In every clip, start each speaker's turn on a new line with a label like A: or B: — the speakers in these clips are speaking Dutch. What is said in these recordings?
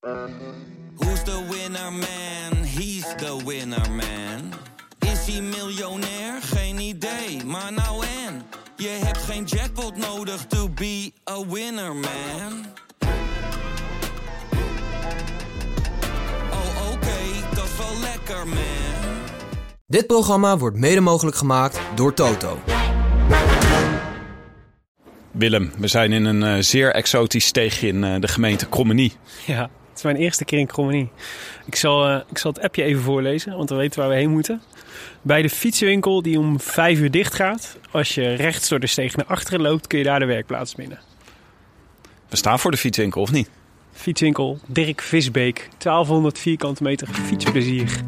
A: Who's the winner man? He's the winner man. Is hij miljonair? Geen idee, maar nou en. Je hebt geen jackpot nodig to be a winner man. Oh oké, dat is wel lekker man.
B: Dit programma wordt mede mogelijk gemaakt door Toto.
C: Willem, we zijn in een eh, zeer exotisch steegje in eh, de gemeente Krommenie.
D: Ja, het is mijn eerste keer in Krommenie. Ik zal, eh, ik zal het appje even voorlezen, want we weten waar we heen moeten. Bij de fietsenwinkel die om vijf uur dicht gaat. Als je rechts door de steeg naar achteren loopt, kun je daar de werkplaats binnen.
C: We staan voor de fietswinkel, of niet?
D: Fietswinkel Dirk Visbeek. 1200 vierkante meter fietsplezier.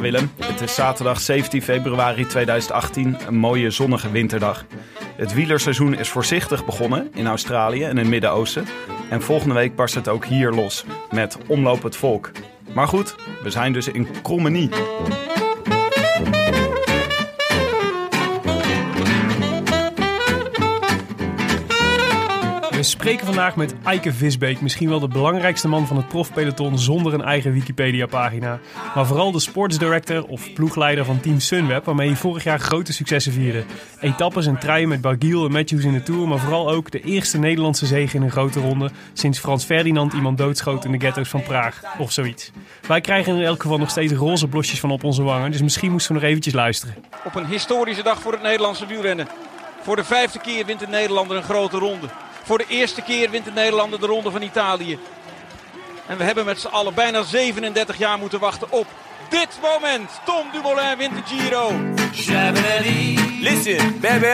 C: Willem. Het is zaterdag 17 februari 2018, een mooie zonnige winterdag. Het wielerseizoen is voorzichtig begonnen in Australië en het Midden-Oosten. En volgende week barst het ook hier los met Omloop het Volk. Maar goed, we zijn dus in Krommenie.
D: We spreken vandaag met Eike Visbeek, misschien wel de belangrijkste man van het profpeloton zonder een eigen Wikipedia-pagina. Maar vooral de sportsdirector of ploegleider van Team Sunweb, waarmee hij vorig jaar grote successen vierde. Etappes en truien met Bargiel en Matthews in de Tour, maar vooral ook de eerste Nederlandse zege in een grote ronde sinds Frans Ferdinand iemand doodschoot in de ghetto's van Praag of zoiets. Wij krijgen in elk geval nog steeds roze blosjes van op onze wangen, dus misschien moesten we nog eventjes luisteren.
E: Op een historische dag voor het Nederlandse wielrennen. Voor de vijfde keer wint de Nederlander een grote ronde. Voor de eerste keer wint de Nederlander de ronde van Italië. En we hebben met z'n allen bijna 37 jaar moeten wachten op dit moment. Tom Dumoulin wint de Giro.
A: Listen, baby.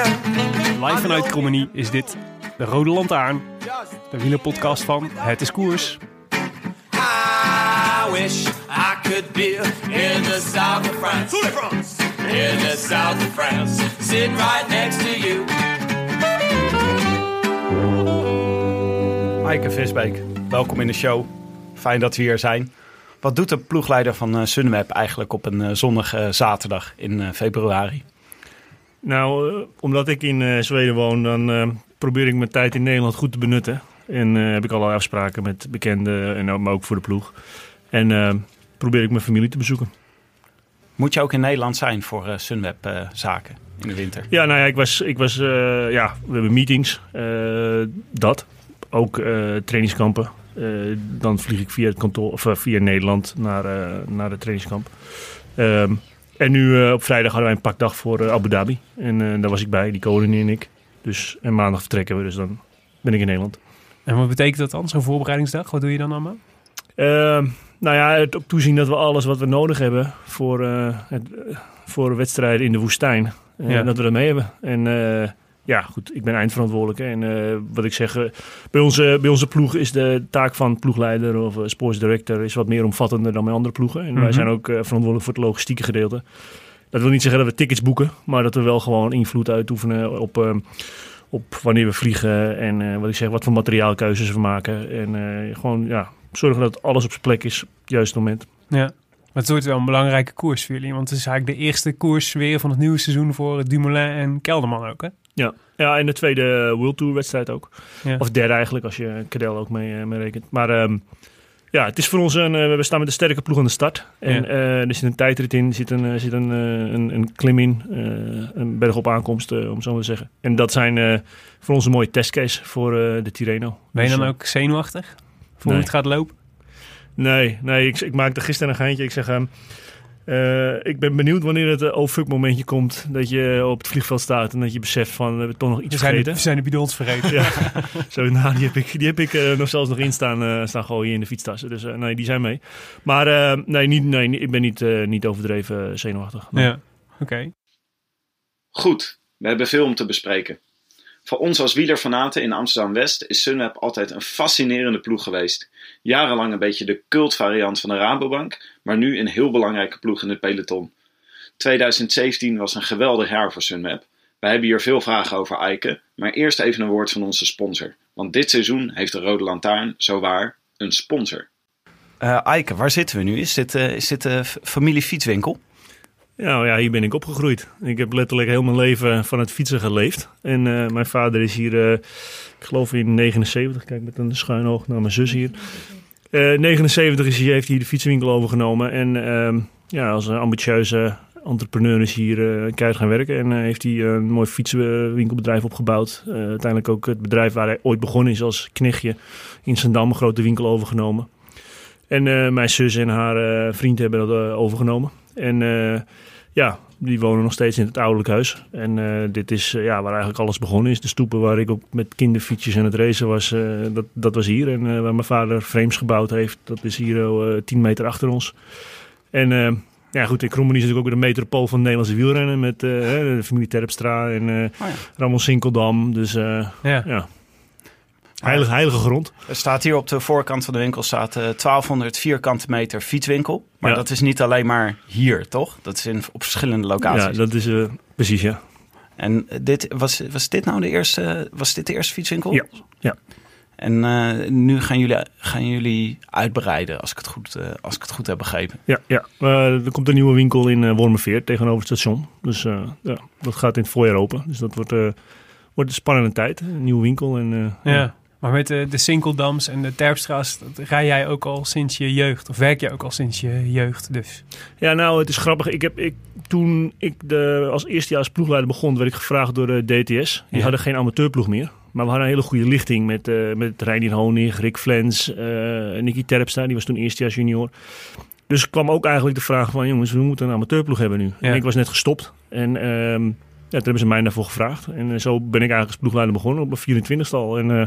D: Live vanuit Krommenie is dit de Rode Lantaarn, de wielerpodcast van Het is Koers.
A: I wish I could be in the south of France. In the south of France. Sitting right next to you.
C: Eike Visbeek, welkom in de show. Fijn dat we hier zijn. Wat doet de ploegleider van eh, Sunweb eigenlijk op een eh, zonnige zaterdag in eh, februari?
F: Nou, eh, omdat ik in eh, Zweden woon, dan eh, probeer ik mijn tijd in Nederland goed te benutten. En eh, heb ik allerlei afspraken met bekenden, en ook, maar ook voor de ploeg. En eh, probeer ik mijn familie te bezoeken.
C: Moet je ook in Nederland zijn voor eh, Sunweb eh, zaken in de winter?
F: Ja, nou ja, ik was, ik was eh, ja, we hebben meetings, eh, dat. Ook eh, trainingskampen. Eh, dan vlieg ik via, het kantoor, of, eh, via Nederland naar, naar het trainingskamp. Ehm, en nu op vrijdag hadden wij een pakdag voor Abu Dhabi. En daar was ik bij, die koning en ik. Dus, en maandag vertrekken we, dus dan ben ik in Nederland.
D: En wat betekent dat dan, zo'n voorbereidingsdag? Wat doe je dan allemaal?
F: Ehm, nou ja, het ook toezien dat we alles wat we nodig hebben voor, eh, het, voor wedstrijden in de woestijn,
D: Ja.
F: dat we dat mee hebben. En ja, goed, ik ben eindverantwoordelijke. En eh, wat ik zeg, eh, bij, onze, bij onze ploeg is de taak van ploegleider of uh, sportsdirector is wat meer omvattender dan bij andere ploegen. En wij
D: Mhm.
F: zijn ook eh, verantwoordelijk voor het logistieke gedeelte. Dat wil niet zeggen dat we tickets boeken, maar dat we wel gewoon invloed uitoefenen op, eh, op wanneer we vliegen en eh, wat ik zeg, wat voor materiaalkeuzes we maken. En eh, gewoon ja, zorgen dat alles op zijn plek is op het juiste moment.
D: Ja. Maar het wordt wel een belangrijke koers voor jullie. Want het is eigenlijk de eerste koers weer van het nieuwe seizoen voor Dumoulin en Kelderman ook, hè?
F: Ja, ja en de tweede World Tour wedstrijd ook.
D: Ja.
F: Of derde eigenlijk, als je Cadel ook mee, eh, mee rekent. Maar ehm, ja, het is voor ons een, eh, we staan met een sterke ploeg aan de start. En
D: Ja.
F: eh, er zit een tijdrit in, er zit een, zit een, een, een klim in, een berg op aankomst, eh, om zo maar te zeggen. En dat zijn voor ons een mooie testcase voor de Tirreno.
D: Ben je
F: Dus,
D: dan ook zenuwachtig? Voor hoe het gaat lopen?
F: Nee, nee ik, ik maakte gisteren een geintje. Ik zeg, ehm, eh, ik ben benieuwd wanneer het uh, oh fuck momentje komt. Dat je op het vliegveld staat en dat je beseft van, we hebben toch nog iets
D: We zijn, de,
F: vergeten.
D: we zijn de bidons vergeten.
F: Ja, zo, nou, die heb ik, die heb ik eh, nog zelfs nog in staan, eh, staan gooien in de fietstassen. Dus eh, nee, die zijn mee. Maar eh, nee, niet, nee, ik ben niet, eh, niet overdreven zenuwachtig.
D: Ja, oké.
G: Goed, we hebben veel om te bespreken. Voor ons als wielerfanaten in Amsterdam-West is Sunweb altijd een fascinerende ploeg geweest. Jarenlang een beetje de cultvariant van de Rabobank, maar nu een heel belangrijke ploeg in het peloton. 2017 was een geweldig jaar voor Sunweb. Wij hebben hier veel vragen over Eike, maar eerst even een woord van onze sponsor. Want dit seizoen heeft de Rode Lantaarn, zowaar, een sponsor.
C: Uh, waar zitten we nu? Is dit, uh, is dit de familie fietswinkel?
F: Nou ja, hier ben ik opgegroeid. Ik heb letterlijk heel mijn leven van het fietsen geleefd. En uh, mijn vader is hier, ik geloof in 79, kijk met een schuin oog naar mijn zus hier. 79 is hij, heeft hij de fietswinkel overgenomen. En ehm, ja, als een ambitieuze entrepreneur is hier uh, keihard gaan werken. En uh, heeft hij een mooi fietswinkelbedrijf opgebouwd. Uh, uiteindelijk ook het bedrijf waar hij ooit begonnen is als knechtje in Zandam, een grote winkel overgenomen. En mijn zus en haar vriend hebben dat overgenomen. En ja, die wonen nog steeds in het ouderlijk huis. En dit is ja, waar eigenlijk alles begonnen is. De stoepen waar ik ook met kinderfietsjes en het racen was, dat, dat was hier. En waar mijn vader frames gebouwd heeft, dat is hier tien meter achter ons. En ja, goed, in Krommenie is natuurlijk ook de metropool van het Nederlandse wielrennen. Met de familie Terpstra en uh, oh ja. Ramon Sinkeldam. Dus ja. ja. Heilige, heilige grond.
C: Er staat hier op de voorkant van de winkel staat 1200 vierkante meter fietswinkel. Maar ja. dat is niet alleen maar hier, toch? Dat is in, op verschillende locaties.
F: Ja, dat is precies, ja.
C: En dit, was, was dit nou de eerste, was dit de eerste fietswinkel?
F: Ja, ja.
C: En uh, nu gaan jullie, gaan jullie uitbreiden, als ik het goed, uh, als ik het goed heb begrepen.
F: Ja, ja. Uh, er komt een nieuwe winkel in Wormerveer tegenover het station. Dus ja, dat gaat in het voorjaar open. Dus dat wordt, wordt een spannende tijd. Een nieuwe winkel. En,
D: ja. Maar met de, de Sinkeldams en de Terpstraat rij jij ook al sinds je jeugd? Of werk jij ook al sinds je jeugd dus?
F: Ja, nou, het is grappig. Ik heb, ik, toen ik de, als eerstejaars ploegleider begon, werd ik gevraagd door de DTS. Die ja. hadden geen amateurploeg meer. Maar we hadden een hele goede lichting met, uh, met Reinier Honig, Rick Flens, uh, Nicky Terpstra. Die was toen eerstejaars junior. Dus kwam ook eigenlijk de vraag van... jongens, we moeten een amateurploeg hebben nu. Ja. En ik was net gestopt. En... Um, ja, toen hebben ze mij daarvoor gevraagd. En zo ben ik eigenlijk als ploegleider begonnen op mijn 24ste al. En uh,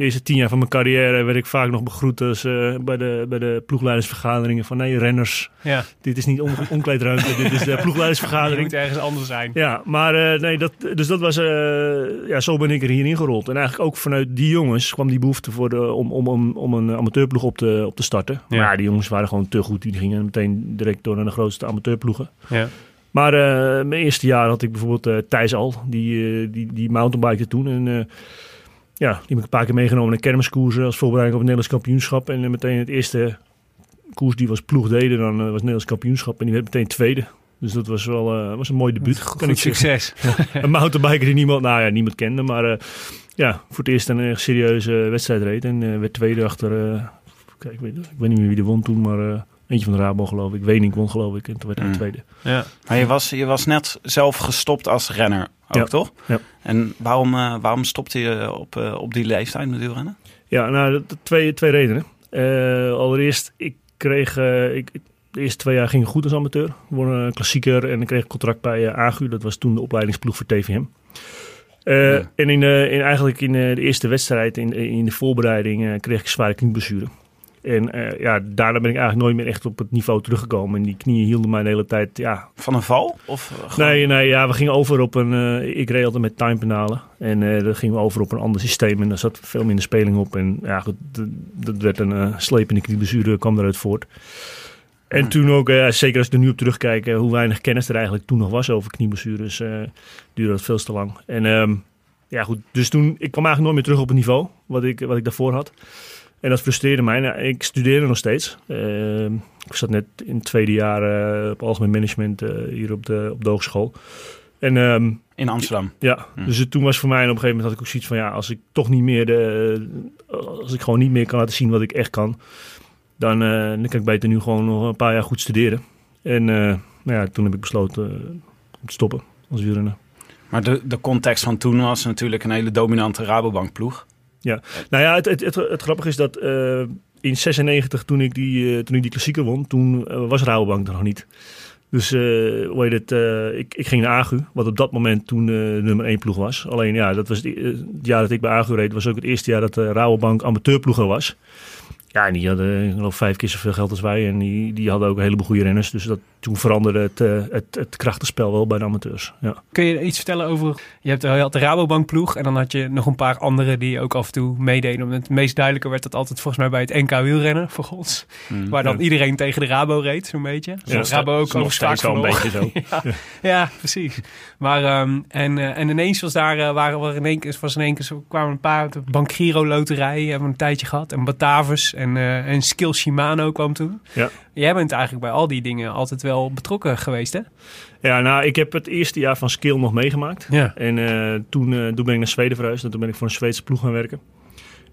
F: de eerste tien jaar van mijn carrière werd ik vaak nog begroet als, uh, bij, de, bij de ploegleidersvergaderingen van nee, renners. Ja. Dit is niet on onkleedruimte, dit is de ploegleidersvergadering. Je
D: moet ergens anders zijn.
F: Ja, maar uh, nee, dat, dus dat was, uh, ja, zo ben ik er hier ingerold. En eigenlijk ook vanuit die jongens kwam die behoefte voor de, om, om, om, om een amateurploeg op te, op te starten. Ja. Maar die jongens waren gewoon te goed. Die gingen meteen direct door naar de grootste amateurploegen. Ja. Maar mijn eerste jaar had ik bijvoorbeeld Thijs Al, die, die, die mountainbikte toen. En ja, die heb ik een paar keer meegenomen naar kermiskoersen als voorbereiding op het Nederlands kampioenschap. En meteen het eerste koers die was ploeg deden, dan was het Nederlands kampioenschap. En die werd meteen tweede. Dus dat was wel uh, was een mooi debuut.
D: Goed, goed succes.
F: een mountainbiker die niemand, nou ja, niemand kende. Maar uh, ja, voor het eerst een echt serieuze wedstrijd reed. En uh, werd tweede achter, kijk, ik weet, ik weet niet meer wie er won toen, maar eentje van de Rabo geloof ik. Wening won geloof ik en toen werd hij mm. tweede.
C: Ja. Maar je was, je was net zelf gestopt als renner ook, ja. toch? Ja. En waarom, uh, waarom stopte je op, uh, op die leeftijd met wielrennen?
F: Ja, nou, twee, twee redenen. Uh, allereerst, ik kreeg... ik, de eerste twee jaar ging goed als amateur. Won een klassieker en ik kreeg een contract bij Agu. Dat was toen de opleidingsploeg voor TVM. Ja. En in, in, eigenlijk in de eerste wedstrijd, in, in de voorbereiding, kreeg ik een zware knieblessure. En uh, ja, daarna ben ik eigenlijk nooit meer echt op het niveau teruggekomen. En die knieën hielden mij de hele tijd, ja...
C: Van een val? Of
F: Nee, nee, ja, we gingen over op een... Uh, ik reed altijd met timepenalen. En uh, dan gingen we over op een ander systeem. En daar zat veel minder speling op. En ja, goed, dat werd een slepende kniebezuur, kwam eruit voort. En toen ook, zeker als ik er nu op terugkijk, hoe weinig kennis er eigenlijk toen nog was over knieblessures, duurde dat veel te lang. En um, ja, goed, dus toen, ik kwam eigenlijk nooit meer terug op het niveau wat ik, wat ik daarvoor had. En dat frustreerde mij. Nou, ik studeerde nog steeds. Uh, ik zat net in het tweede jaar uh, op algemeen management uh, hier op de, op de hogeschool. En, um,
C: in Amsterdam?
F: Ja, hm. dus toen was voor mij en op een gegeven moment had ik ook zoiets van... ja, als ik toch niet meer de... als ik gewoon niet meer kan laten zien wat ik echt kan... dan, dan kan ik beter nu gewoon nog een paar jaar goed studeren. En nou ja, toen heb ik besloten om te stoppen als wielrenner.
C: Maar de, de context van toen was natuurlijk een hele dominante Rabobank ploeg.
F: Ja, nou ja, het, het, grappige is dat uh, in 96 toen ik die, uh, toen ik die klassieker won, toen uh, was Rabobank er nog niet. Dus hoe heet het, ik, ik ging naar Agu, wat op dat moment toen nummer 1 ploeg was. Alleen ja, dat was het, jaar dat ik bij Agu reed, was ook het eerste jaar dat de Rabobank amateurploeg er was. Ja, en die hadden ik geloof vijf keer zoveel geld als wij. En die, die hadden ook een heleboel goede renners. Dus dat, toen veranderde het, uh, het, het krachtenspel wel bij de amateurs. Ja.
D: Kun je iets vertellen over... Je, hebt, je had de Rabobank ploeg en dan had je nog een paar andere die ook af en toe meededen. Het meest duidelijke werd dat altijd volgens mij bij het NK wielrennen, voor gods. Mm, waar dan iedereen tegen de Rabo reed, zo'n beetje.
F: Ja, Rabo ook nog steeds wel een beetje zo.
D: ja, ja, precies. Maar, um, en, uh, en ineens was daar, uh, waren we in één keer, was in één keer, zo kwamen een paar, de Bank Giro loterij hebben we een tijdje gehad. En Batavus en, uh, en Skill Shimano kwam toen.
F: Ja.
D: Jij bent eigenlijk bij al die dingen altijd wel betrokken geweest, hè?
F: Ja, nou, ik heb het eerste jaar van Skill nog meegemaakt.
D: Ja.
F: En uh, toen, uh, toen ben ik naar Zweden verhuisd en toen ben ik voor een Zweedse ploeg gaan werken.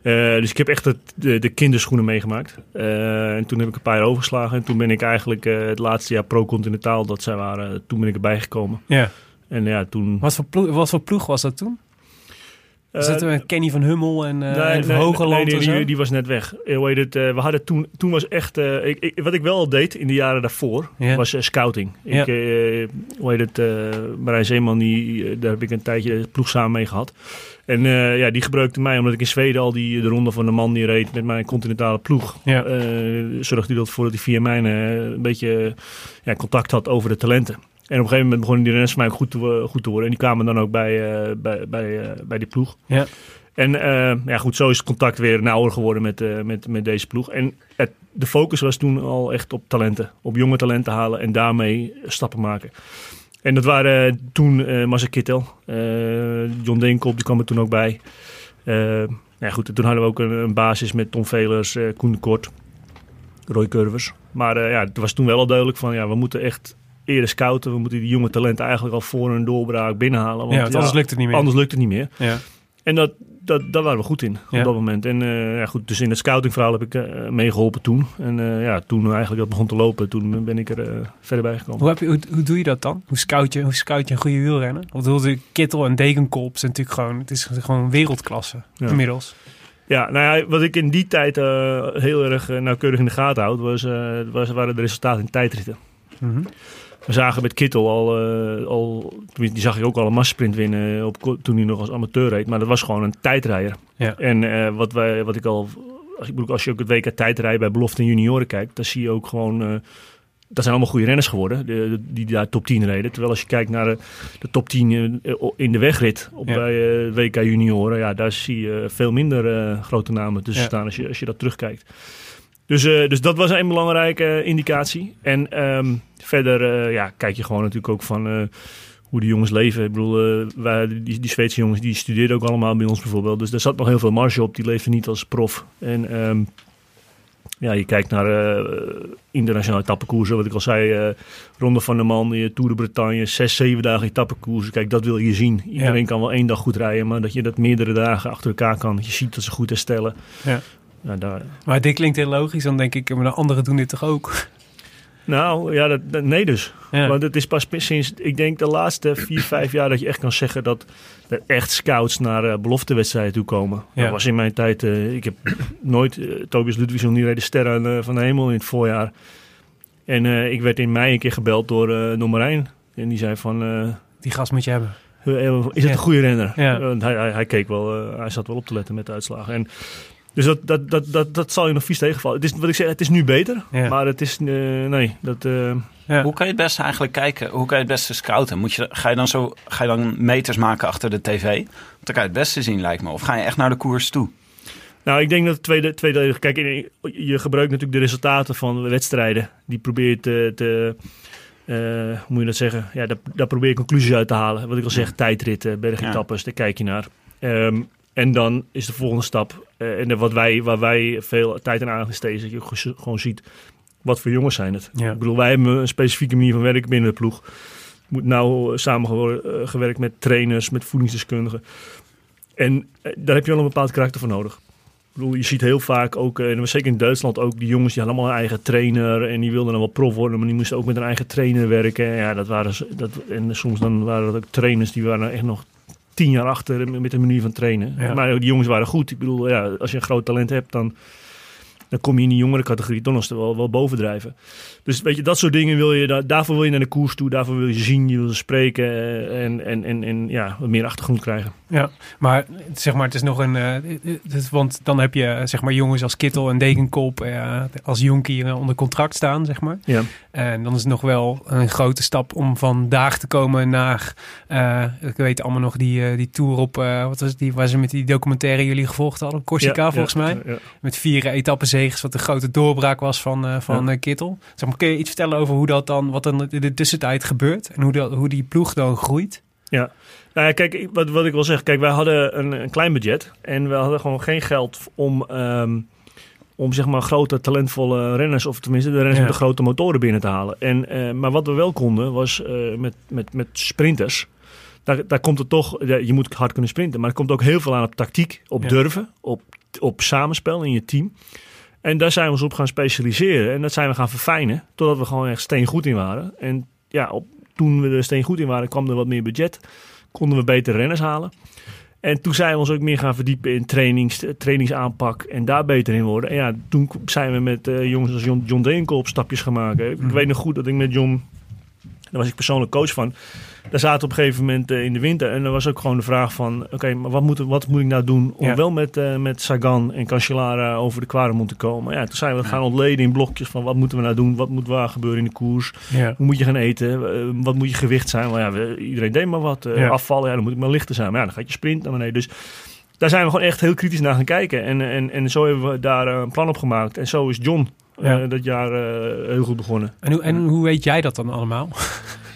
F: Dus ik heb echt het, de, de kinderschoenen meegemaakt. en toen heb ik een paar jaar overgeslagen. En toen ben ik eigenlijk het laatste jaar pro-continentaal dat zij waren, toen ben ik erbij gekomen.
D: Ja.
F: En ja, toen...
D: Wat voor ploeg, wat voor ploeg was dat toen? Zitten we Kenny van Hummel en, uh,
F: nee,
D: en
F: nee,
D: Hogeland
F: nee,
D: en
F: die, die, die was net weg. Het, uh, we hadden toen, toen was echt, uh, ik, ik, wat ik wel al deed in de jaren daarvoor, was scouting.
D: Ja.
F: Ik, eh, hoe heet het, Marijn Zeeman, die, daar heb ik een tijdje de ploeg samen mee gehad. En ja, die gebruikte mij, omdat ik in Zweden al die, de ronde van de man die reed met mijn continentale ploeg.
D: Ja.
F: zorgde hij ervoor dat hij via mij een beetje ja, contact had over de talenten. En op een gegeven moment begonnen die renners voor mij ook goed te, goed te worden. En die kwamen dan ook bij, uh, bij, bij, uh, bij die ploeg.
D: Ja.
F: En uh, ja, goed, zo is het contact weer nauwer geworden met, met, met deze ploeg. En het, de focus was toen al echt op talenten. Op jonge talenten halen en daarmee stappen maken. En dat waren toen uh, Kittel, John Denkop, die kwam er toen ook bij. ja, goed, toen hadden we ook een, een basis met Tom Velers, Koen de Kort, Roy Curvers. Maar ja, het was toen wel al duidelijk van, ja, we moeten echt eerder scouten. We moeten die jonge talenten eigenlijk al voor een doorbraak binnenhalen. Want,
D: ja, want anders lukt het niet meer.
F: Anders lukt het niet meer.
D: Ja.
F: En dat, dat, daar waren we goed in
D: Ja.
F: op dat moment. En uh, ja, goed, dus in het scoutingverhaal heb ik uh, meegeholpen toen. En uh, ja, toen eigenlijk dat begon te lopen, toen ben ik er verder bij gekomen.
D: Hoe, heb je, hoe, hoe, doe je dat dan? Hoe scout je, hoe scout je een goede wielrenner? Want de Kittel en Degenkolb zijn natuurlijk gewoon, het is gewoon wereldklasse
F: Ja.
D: inmiddels.
F: Ja, nou ja, wat ik in die tijd heel erg nauwkeurig in de gaten houd, was, was, waren de resultaten in tijdritten.
D: Mhm.
F: We zagen met Kittel al, uh, al die zag ik ook al een massasprint winnen op, toen hij nog als amateur reed. Maar dat was gewoon een tijdrijder.
D: Ja.
F: En uh, wat, wij, wat ik al, ik bedoel, als je ook het WK tijdrijden bij belofte en junioren kijkt, dan zie je ook gewoon, uh, dat zijn allemaal goede renners geworden, de, de, die daar top 10 reden. Terwijl als je kijkt naar de, de top 10 in de wegrit op
D: Ja.
F: bij WK junioren, ja, daar zie je veel minder grote namen tussen
D: Ja.
F: staan als je, als je dat terugkijkt. Dus, uh, dus dat was een belangrijke indicatie. En um, verder uh, ja, kijk je gewoon natuurlijk ook van uh, hoe de jongens leven. Ik bedoel, wij, die, die Zweedse jongens die studeerden ook allemaal bij ons bijvoorbeeld. Dus daar zat nog heel veel marge op. Die leefden niet als prof. En um, ja, je kijkt naar internationale etappekoersen. Wat ik al zei, Ronde van de Man, Tour de Bretagne. Zes, zeven dagen etappekoersen. Kijk, dat wil je zien. Iedereen
D: Ja.
F: kan wel één dag goed rijden. Maar dat je dat meerdere dagen achter elkaar kan. Dat je ziet dat ze goed herstellen.
D: Ja.
F: Daar,
D: Maar dit klinkt heel logisch, dan denk ik, maar de anderen doen dit toch ook?
F: Nou, ja, dat, dat- nee dus.
D: Ja.
F: Want het is pas sinds, ik denk de laatste vier, vijf jaar dat je echt kan zeggen dat er echt scouts naar uh, beloftewedstrijden toe komen.
D: Ja.
F: Dat was in mijn tijd, eh, ik heb nooit, uh, Tobias Ludwigson die reed de sterren uh, van de hemel in het voorjaar. En uh, ik werd in mei een keer gebeld door, uh, door Marijn. En die zei van, uh,
D: Die gast moet je hebben.
F: is het
D: Ja.
F: een goede renner? Hij, hij, hij keek wel, uh, hij zat wel op te letten met de uitslagen. En, dus dat, dat, dat, dat, dat zal je nog vies tegenvallen. Het is, wat ik zeg, het is nu beter.
D: Ja.
F: Maar het is, uh, nee, dat... Uh,
D: Ja.
H: Hoe kan je het beste eigenlijk kijken? Hoe kan je het beste scouten? Moet je, ga, je dan zo, ga je dan meters maken achter de tv? Want dan kan je het beste zien, lijkt me. Of ga je echt naar de koers toe?
F: Nou, ik denk dat het tweede, tweede kijk, je gebruikt natuurlijk de resultaten van de wedstrijden. Die probeer je te, te uh, hoe moet je dat zeggen? Ja, daar, daar probeer je conclusies uit te halen. Wat ik al zeg, tijdritten, bergetappes, daar kijk je naar. Um, en dan is de volgende stap, uh, en wat wij, waar wij veel tijd aan is dat je gewoon ziet, wat voor jongens zijn het.
D: Ja.
F: Ik bedoel, wij hebben een specifieke manier van werken binnen de ploeg. Moet nou samengewerkt met trainers, met voedingsdeskundigen. En daar heb je wel een bepaald karakter voor nodig. Ik bedoel, je ziet heel vaak ook, eh, en zeker in Duitsland ook, die jongens die hadden allemaal een eigen trainer en die wilden dan wel prof worden, maar die moesten ook met een eigen trainer werken. Ja, dat waren, dat, en soms dan waren dat ook trainers die waren echt nog tien jaar achter met de manier van trainen.
D: Ja.
F: Maar die jongens waren goed. Ik bedoel, ja, als je een groot talent hebt, dan dan kom je in die jongere categorie toch nog wel, wel bovendrijven. Dus weet je, dat soort dingen wil je, da- daarvoor wil je naar de koers toe, daarvoor wil je zien, je wil spreken eh, en, en, en, en ja, wat meer achtergrond krijgen.
D: Ja, maar zeg maar, het is nog een. eh, want dan heb je eh, zeg maar jongens als Kittel en Dekenkop eh, als jonkie onder contract staan, zeg maar.
F: Ja.
D: En dan is het nog wel een grote stap om vandaag te komen naar. ik weet allemaal nog die, die tour op. wat was het, die waar ze met die documentaire jullie gevolgd hadden? Corsica,
F: Ja,
D: volgens
F: ja,
D: mij.
F: ja.
D: Met vier wat de grote doorbraak was van, eh, van eh, Kittel. Zeg maar, kun je iets vertellen over hoe dat dan, wat dan in de tussentijd gebeurt en hoe, dat, hoe die ploeg dan groeit?
F: Ja, nou ja, kijk, wat, wat ik wil zeggen. Kijk, wij hadden een, een klein budget. En we hadden gewoon geen geld om, ehm, om zeg maar grote, talentvolle renners... of tenminste de renners
D: Ja.
F: met de grote motoren binnen te halen. En, eh, maar wat we wel konden, was met, met, met sprinters... Daar, daar komt het toch... ja, je moet hard kunnen sprinten. Maar er komt ook heel veel aan op tactiek, op
D: Ja.
F: durven... Op, op samenspel in je team. En daar zijn we ons op gaan specialiseren. En dat zijn we gaan verfijnen. Totdat we gewoon echt steengoed in waren. En ja, op, toen we er steengoed in waren, kwam er wat meer budget konden we beter renners halen. En toen zijn we ons ook meer gaan verdiepen in trainings, trainingsaanpak en daar beter in worden. En ja, toen zijn we met eh, jongens als John, John Deenkolb stapjes gaan maken. Ik weet nog goed dat ik met John, daar was ik persoonlijk coach van, daar zaten op een gegeven moment eh, in de winter. En er was ook gewoon de vraag van, oké, maar wat moet, wat moet ik nou doen om
D: Ja.
F: wel met, eh, met Sagan en Cancellara over de Quaremont te komen? Ja, toen zijn we gaan ontleden in blokjes van wat moeten we nou doen, wat moet waar gebeuren in de koers.
D: Ja.
F: Hoe moet je gaan eten? Eh, wat moet je gewicht zijn? Want ja, we- iedereen deed maar wat.
D: Ja.
F: Afvallen, ja, dan moet ik maar lichter zijn. Maar ja, dan gaat je sprint naar beneden. Dus daar zijn we gewoon echt heel kritisch naar gaan kijken. En, en, en zo hebben we daar een plan op gemaakt. En zo is John
D: Ja.
F: dat jaar eh, heel goed begonnen.
D: En, hoe, en hoe weet jij dat dan allemaal?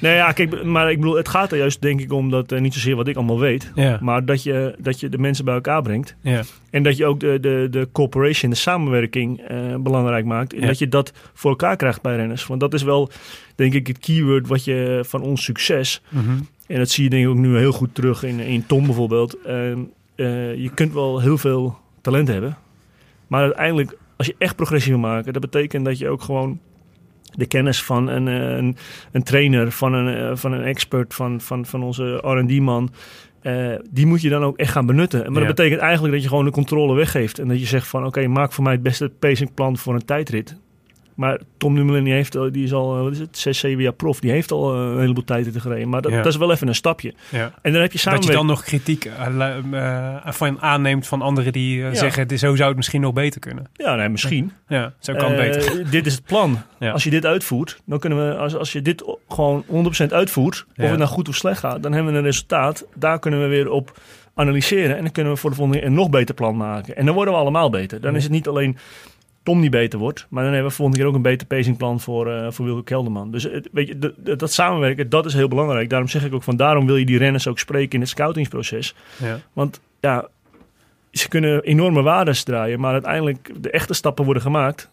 F: Nee, ja, kijk, maar ik bedoel, het gaat er juist denk ik om dat eh, niet zozeer wat ik allemaal weet.
D: Ja.
F: Maar dat je, dat je de mensen bij elkaar brengt.
D: Ja.
F: En dat je ook de, de, de cooperation, de samenwerking eh, belangrijk maakt. En
D: Ja.
F: dat je dat voor elkaar krijgt bij renners. Want dat is wel, denk ik, het keyword wat je van ons succes.
D: Mhm.
F: En dat zie je denk ik ook nu heel goed terug in, in Tom bijvoorbeeld. Ehm, eh, je kunt wel heel veel talent hebben. Maar uiteindelijk, als je echt progressie wil maken, dat betekent dat je ook gewoon de kennis van een, eh, een, een trainer, van een, eh, van een expert, van, van, van onze RD-man. eh, die moet je dan ook echt gaan benutten. Maar
D: Ja.
F: dat betekent eigenlijk dat je gewoon de controle weggeeft. En dat je zegt van oké, maak voor mij het beste pacingplan voor een tijdrit. Maar Tom Dumoulin die heeft, die is al, eh, wat is het, 6, 7 jaar prof. Die heeft al eh, een heleboel tijdritten gereden. Maar dat,
D: Ja.
F: dat is wel even een stapje.
D: Ja.
F: En dan heb je
D: Dat
F: samen
D: je dan nog kritiek eh, van aanneemt van anderen die
F: Ja.
D: zeggen, "Dit- zo zou het misschien nog beter kunnen.
F: Ja, nee, misschien.
D: Ja, zo kan het beter.
F: Dit is het plan. Als je dit uitvoert, dan kunnen we, als, als je dit gewoon 100% uitvoert, of het nou goed of slecht gaat, dan hebben we een resultaat. Daar kunnen we weer op analyseren. En dan kunnen we voor de volgende keer een nog beter plan maken. En dan worden we allemaal beter. Dan is het niet alleen Tom die beter wordt, maar dan hebben we volgende keer ook een beter pacingplan voor, eh voor Wilco Kelderman. Dus het- weet je, de- de- dat samenwerken, dat is heel belangrijk. Daarom zeg ik ook van, daarom wil je die renners ook spreken in het scoutingsproces.
D: Ja.
F: Want ja, ze kunnen enorme waardes draaien, maar uiteindelijk de echte stappen worden gemaakt.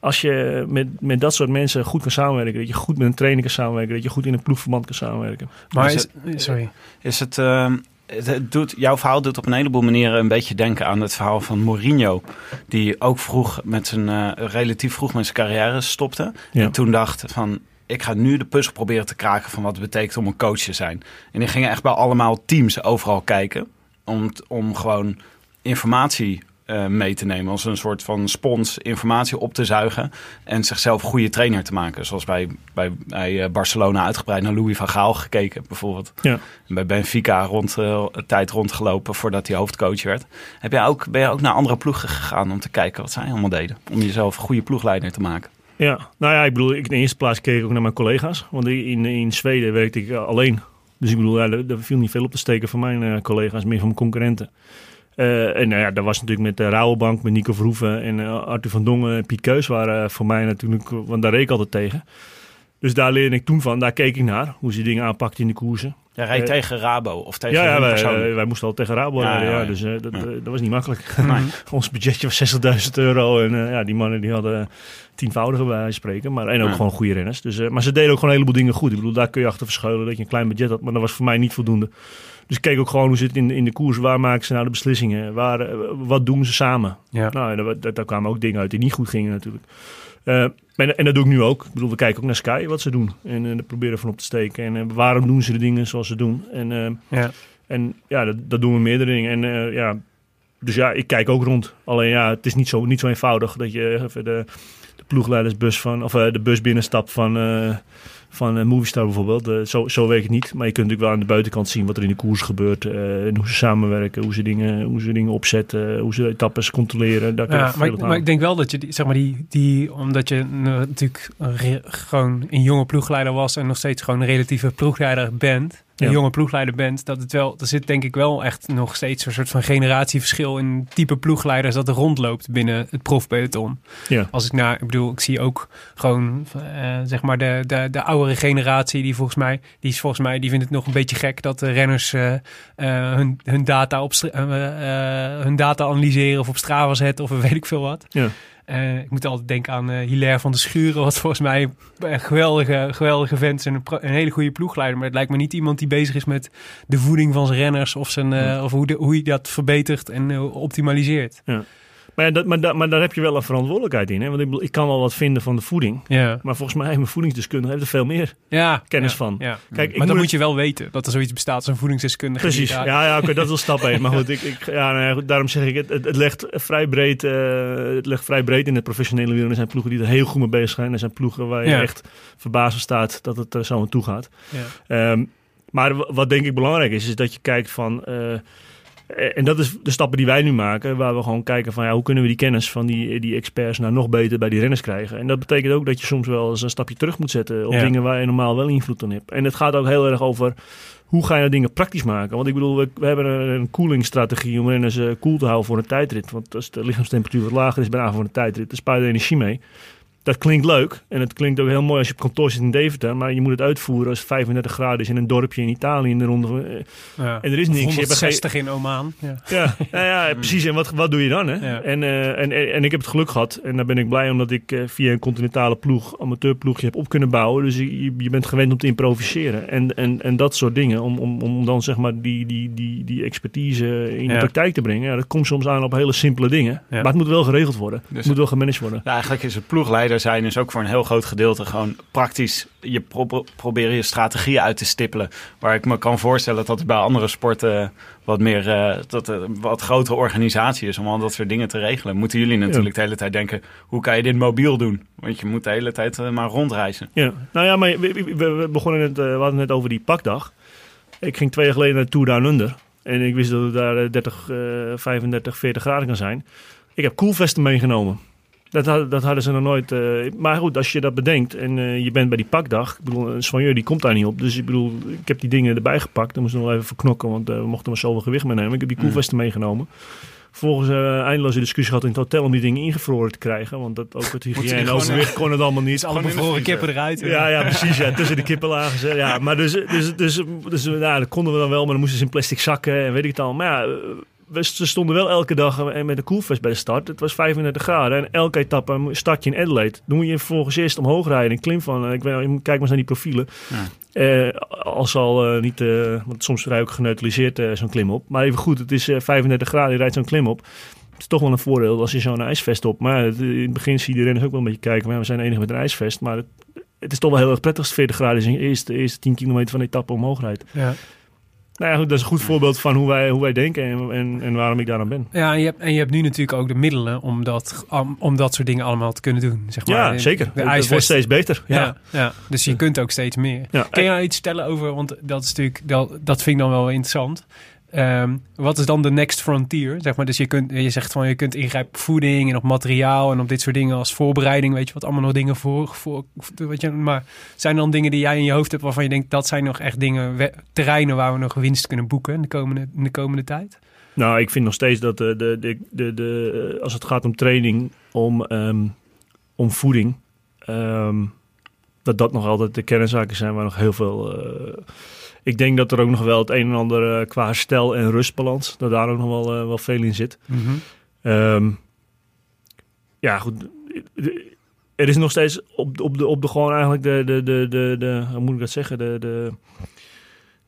F: Als je met, met dat soort mensen goed kan samenwerken, dat je goed met een trainer kan samenwerken, dat je goed in een ploegverband kan samenwerken.
D: Maar
H: Is
D: is, sorry.
H: Is het, ehm, het, doet, jouw verhaal doet op een heleboel manieren een beetje denken aan het verhaal van Mourinho. Die ook vroeg met zijn, eh, relatief vroeg met zijn carrière stopte.
F: Ja.
H: En toen dacht van, ik ga nu de puzzel proberen te kraken van wat het betekent om een coach te zijn. En die gingen echt bij allemaal teams overal kijken. Om, om gewoon informatie eh, mee te nemen. Als een soort van spons informatie op te zuigen. En zichzelf een goede trainer te maken. Zoals bij, bij, bij eh, Barcelona uitgebreid naar Louis van Gaal gekeken bijvoorbeeld.
F: Ja.
H: En bij Benfica rond, een tijd rondgelopen voordat hij hoofdcoach werd. Heb jij ook, ben je ook naar andere ploegen gegaan om te kijken wat zij allemaal deden? Om jezelf een goede ploegleider te maken.
F: Ja, nou ja, ik bedoel, ik in de eerste plaats keek ik ook naar mijn collega's. Want in, in Zweden werkte ik alleen. Dus ik bedoel, ja, er, er viel niet veel op te steken van mijn collega's, meer van mijn concurrenten. Eh, en nou ja, daar was natuurlijk met de Rabobank, met Nico Verhoeven en eh, Arthur van Dongen en Piet Keus waren eh, voor mij natuurlijk, want daar reed ik altijd tegen. Dus daar leerde ik toen van, daar keek ik naar, hoe ze dingen aanpakten in de koersen.
H: Reed
F: Eh,
H: tegen Rabo of tegen
F: Ja, ja wij, eh, moesten al tegen Rabo
H: Ja,
F: rijden,
H: ja,
F: ja,
H: ja.
F: dus eh, dat,
H: Ja.
F: eh, dat was niet makkelijk.
H: Nee.
F: Ons budgetje was 60.000 euro en eh, ja, die mannen die hadden tienvoudige bij spreken, maar en ook
H: Ja.
F: gewoon goede renners. Dus, eh, maar ze deden ook gewoon een heleboel dingen goed. Ik bedoel, daar kun je achter verschuilen dat je een klein budget had, maar dat was voor mij niet voldoende. Dus ik keek ook gewoon hoe zit het in, in de koers, waar maken ze nou de beslissingen, waar, eh, wat doen ze samen.
D: Ja.
F: Nou, en daar, daar, kwamen ook dingen uit die niet goed gingen natuurlijk. Eh, en, en dat doe ik nu ook. Ik bedoel, we kijken ook naar Sky wat ze doen. En eh daar proberen van op te steken. En eh, waarom doen ze de dingen zoals ze doen. En, eh,
D: Ja.
F: en ja, dat, dat doen we meerdere dingen. En eh, ja, dus ja, ik kijk ook rond. Alleen ja, het is niet zo, niet zo eenvoudig dat je even de, de ploegleidersbus van, of eh, de bus binnenstapt van, eh, van uh, Movistar bijvoorbeeld. Eh, zo, zo werkt het niet. Maar je kunt natuurlijk wel aan de buitenkant zien wat er in de koers gebeurt. eh, en hoe ze samenwerken, hoe ze dingen, hoe ze dingen opzetten, hoe ze etappes controleren. Daar
D: Ja, maar, ik- maar ik denk wel dat je, zeg maar, die, die omdat je eh, natuurlijk een re- gewoon een jonge ploegleider was en nog steeds gewoon een relatieve ploegleider bent, een
F: Ja.
D: jonge ploegleider bent, dat het wel, er zit denk ik wel echt nog steeds een soort van generatieverschil in type ploegleiders dat er rondloopt binnen het profpeloton.
F: Ja.
D: Als ik naar, ik bedoel, ik zie ook gewoon, eh, zeg maar, de, de, de oudere generatie, die volgens mij, die is volgens mij, die vindt het nog een beetje gek dat de renners eh, eh, hun, hun, data op, hun data analyseren of op Strava zetten of weet ik veel wat.
F: Ja.
D: Eh, ik moet altijd denken aan eh Hilaire van de Schuren, wat volgens mij een geweldige, geweldige vent is en een, hele goede ploegleider. Maar het lijkt me niet iemand die bezig is met de voeding van zijn renners of, zijn, eh, of hoe, de, hoe hij dat verbetert en optimaliseert.
F: Maar, ja, dat, maar, maar daar heb je wel een verantwoordelijkheid in. Hè? Want ik, ik kan wel wat vinden van de voeding.
D: Ja,
F: Maar volgens mij heeft mijn voedingsdeskundige heeft er veel meer
D: ja
F: kennis van.
D: Ja.
F: Kijk, ik
D: maar dan
F: het-
D: moet je wel weten dat er zoiets bestaat als een voedingsdeskundige.
F: Precies, ja, ja oké, dat is stap 1. Maar goed, ik, ik, ja, nou goed, daarom zeg ik, het, het, het legt vrij breed, eh, het ligt vrij breed in het professionele wielrennen. Er zijn ploegen die er heel goed mee bezig zijn. Er zijn ploegen waar je echt verbaasd staat dat het er zo aan toe gaat.
D: Ja.
F: Ehm, maar wat denk ik belangrijk is, is dat je kijkt van... eh, en dat is de stappen die wij nu maken, waar we gewoon kijken van ja, hoe kunnen we die kennis van die, die experts nou nog beter bij die renners krijgen. En dat betekent ook dat je soms wel eens een stapje terug moet zetten op
D: Ja.
F: dingen waar je normaal wel invloed op hebt. En het gaat ook heel erg over hoe ga je nou dingen praktisch maken. Want ik bedoel, we, we hebben een, een koelingsstrategie om renners eh koel te houden voor een tijdrit. Want als de lichaamstemperatuur wat lager is bijna voor een tijdrit, dan spaar je er energie mee. Dat klinkt leuk en het klinkt ook heel mooi als je op kantoor zit in Deventer, maar je moet het uitvoeren als het 35 graden is in een dorpje in Italië in de ronde. van- eh,
D: Ja.
F: En er is niks. Je hebt er geen-
D: 160 in Oman. Ja.
F: ja, nou ja, precies. En wat, wat doe je dan? Hè?
D: Ja.
F: En, eh, en, en, en ik heb het geluk gehad. En daar ben ik blij omdat ik eh, via een continentale ploeg, amateurploegje heb op kunnen bouwen. Dus je, je bent gewend om te improviseren. En, en, en dat soort dingen. Om, om, om dan zeg maar die, die, die, die expertise in de praktijk te brengen. Ja, dat komt soms aan op hele simpele dingen.
D: Ja.
F: Maar het moet wel geregeld worden.
H: Dus-
F: het moet wel gemanaged worden.
H: Ja, eigenlijk is het ploegleider zijn is ook voor een heel groot gedeelte gewoon praktisch. Je pro proberen je strategieën uit te stippelen. Waar ik me kan voorstellen dat het bij andere sporten wat meer eh, dat een wat grotere organisatie is om al dat soort dingen te regelen. Moeten jullie natuurlijk de hele tijd denken: hoe kan je dit mobiel doen? Want je moet de hele tijd eh, maar rondreizen.
F: Ja, nou ja, maar we, we, we begonnen net, eh, we hadden het net over die pakdag. Ik ging twee jaar geleden naar Tour Down Under. En ik wist dat het daar eh, 30, eh 35, 40 graden kan zijn. Ik heb koelvesten meegenomen. Dat, dat hadden ze nog nooit. eh, maar goed, als je dat bedenkt en eh, je bent bij die pakdag. Ik bedoel, een soigneur die komt daar niet op. Dus ik bedoel, ik heb die dingen erbij gepakt. Dan moesten we nog even verknokken, want eh, we mochten maar zoveel gewicht meenemen. Ik heb die koelvesten meegenomen. Vervolgens eh eindeloze discussie gehad in het hotel om die dingen ingevroren te krijgen. Want dat, ook het hygiëne en overwicht kon het allemaal niet.
D: Alle bevroren kippen eruit.
F: Ja, ja, precies. Ja, tussen de kippen lagen ze. Ja, maar dus, dus, dus, dus nou, dat konden we dan wel, maar dan moesten ze in plastic zakken en weet ik het al. Maar ja, we, ze stonden wel elke dag en met een koelvest bij de start. Het was 35 graden en elke etappe start je in Adelaide. Dan moet je vervolgens eerst omhoog rijden. Een klim van, eh, ik weet, kijk maar eens naar die profielen. Eh, als al eh, niet, eh, want soms rij je ook geneutraliseerd eh, zo'n klim op. Maar even goed, het is eh, 35 graden, je rijdt zo'n klim op. Het is toch wel een voordeel als je zo'n ijsvest op. Maar het- in het begin zie je de renners ook wel een beetje kijken. Maar ja, we zijn de enige met een ijsvest. Maar het, het is toch wel heel erg prettig als het 40 graden is en je eerste, eerste 10 kilometer van de etappe omhoog rijdt.
D: Ja.
F: Nou ja, dat is een goed voorbeeld van hoe wij, hoe wij denken en, en, en waarom ik daar aan ben.
D: Ja, en je, hebt, en je hebt nu natuurlijk ook de middelen om dat, om, om dat soort dingen allemaal te kunnen doen. Zeg maar.
F: Ja,
D: De-
F: zeker.
D: De
F: Het wordt steeds beter. Ja.
D: Ja, ja, dus je kunt ook steeds meer.
F: Ja.
D: Kun je nou iets vertellen over, want dat is natuurlijk, dat, dat vind ik dan wel interessant. Ehm, wat is dan de next frontier? Zeg maar, dus je, kunt, je zegt van je kunt ingrijpen op voeding en op materiaal en op dit soort dingen als voorbereiding. Weet je wat allemaal nog dingen voor. voor je, maar zijn dan dingen die jij in je hoofd hebt waarvan je denkt dat zijn nog echt dingen, terreinen waar we nog winst kunnen boeken in de komende, in de komende tijd?
F: Nou, ik vind nog steeds dat de, de, de, de, als het gaat om training, om, ehm, om voeding, ehm, dat dat nog altijd de kernzaken zijn waar nog heel veel. eh, ik denk dat er ook nog wel het een en ander eh, qua herstel en rustbalans, dat daar ook nog wel, eh, wel veel in zit. Ehm, ja, goed. Er is nog steeds op, op, de, op de gewoon eigenlijk de, de, de, de, de hoe moet ik dat zeggen, de, de,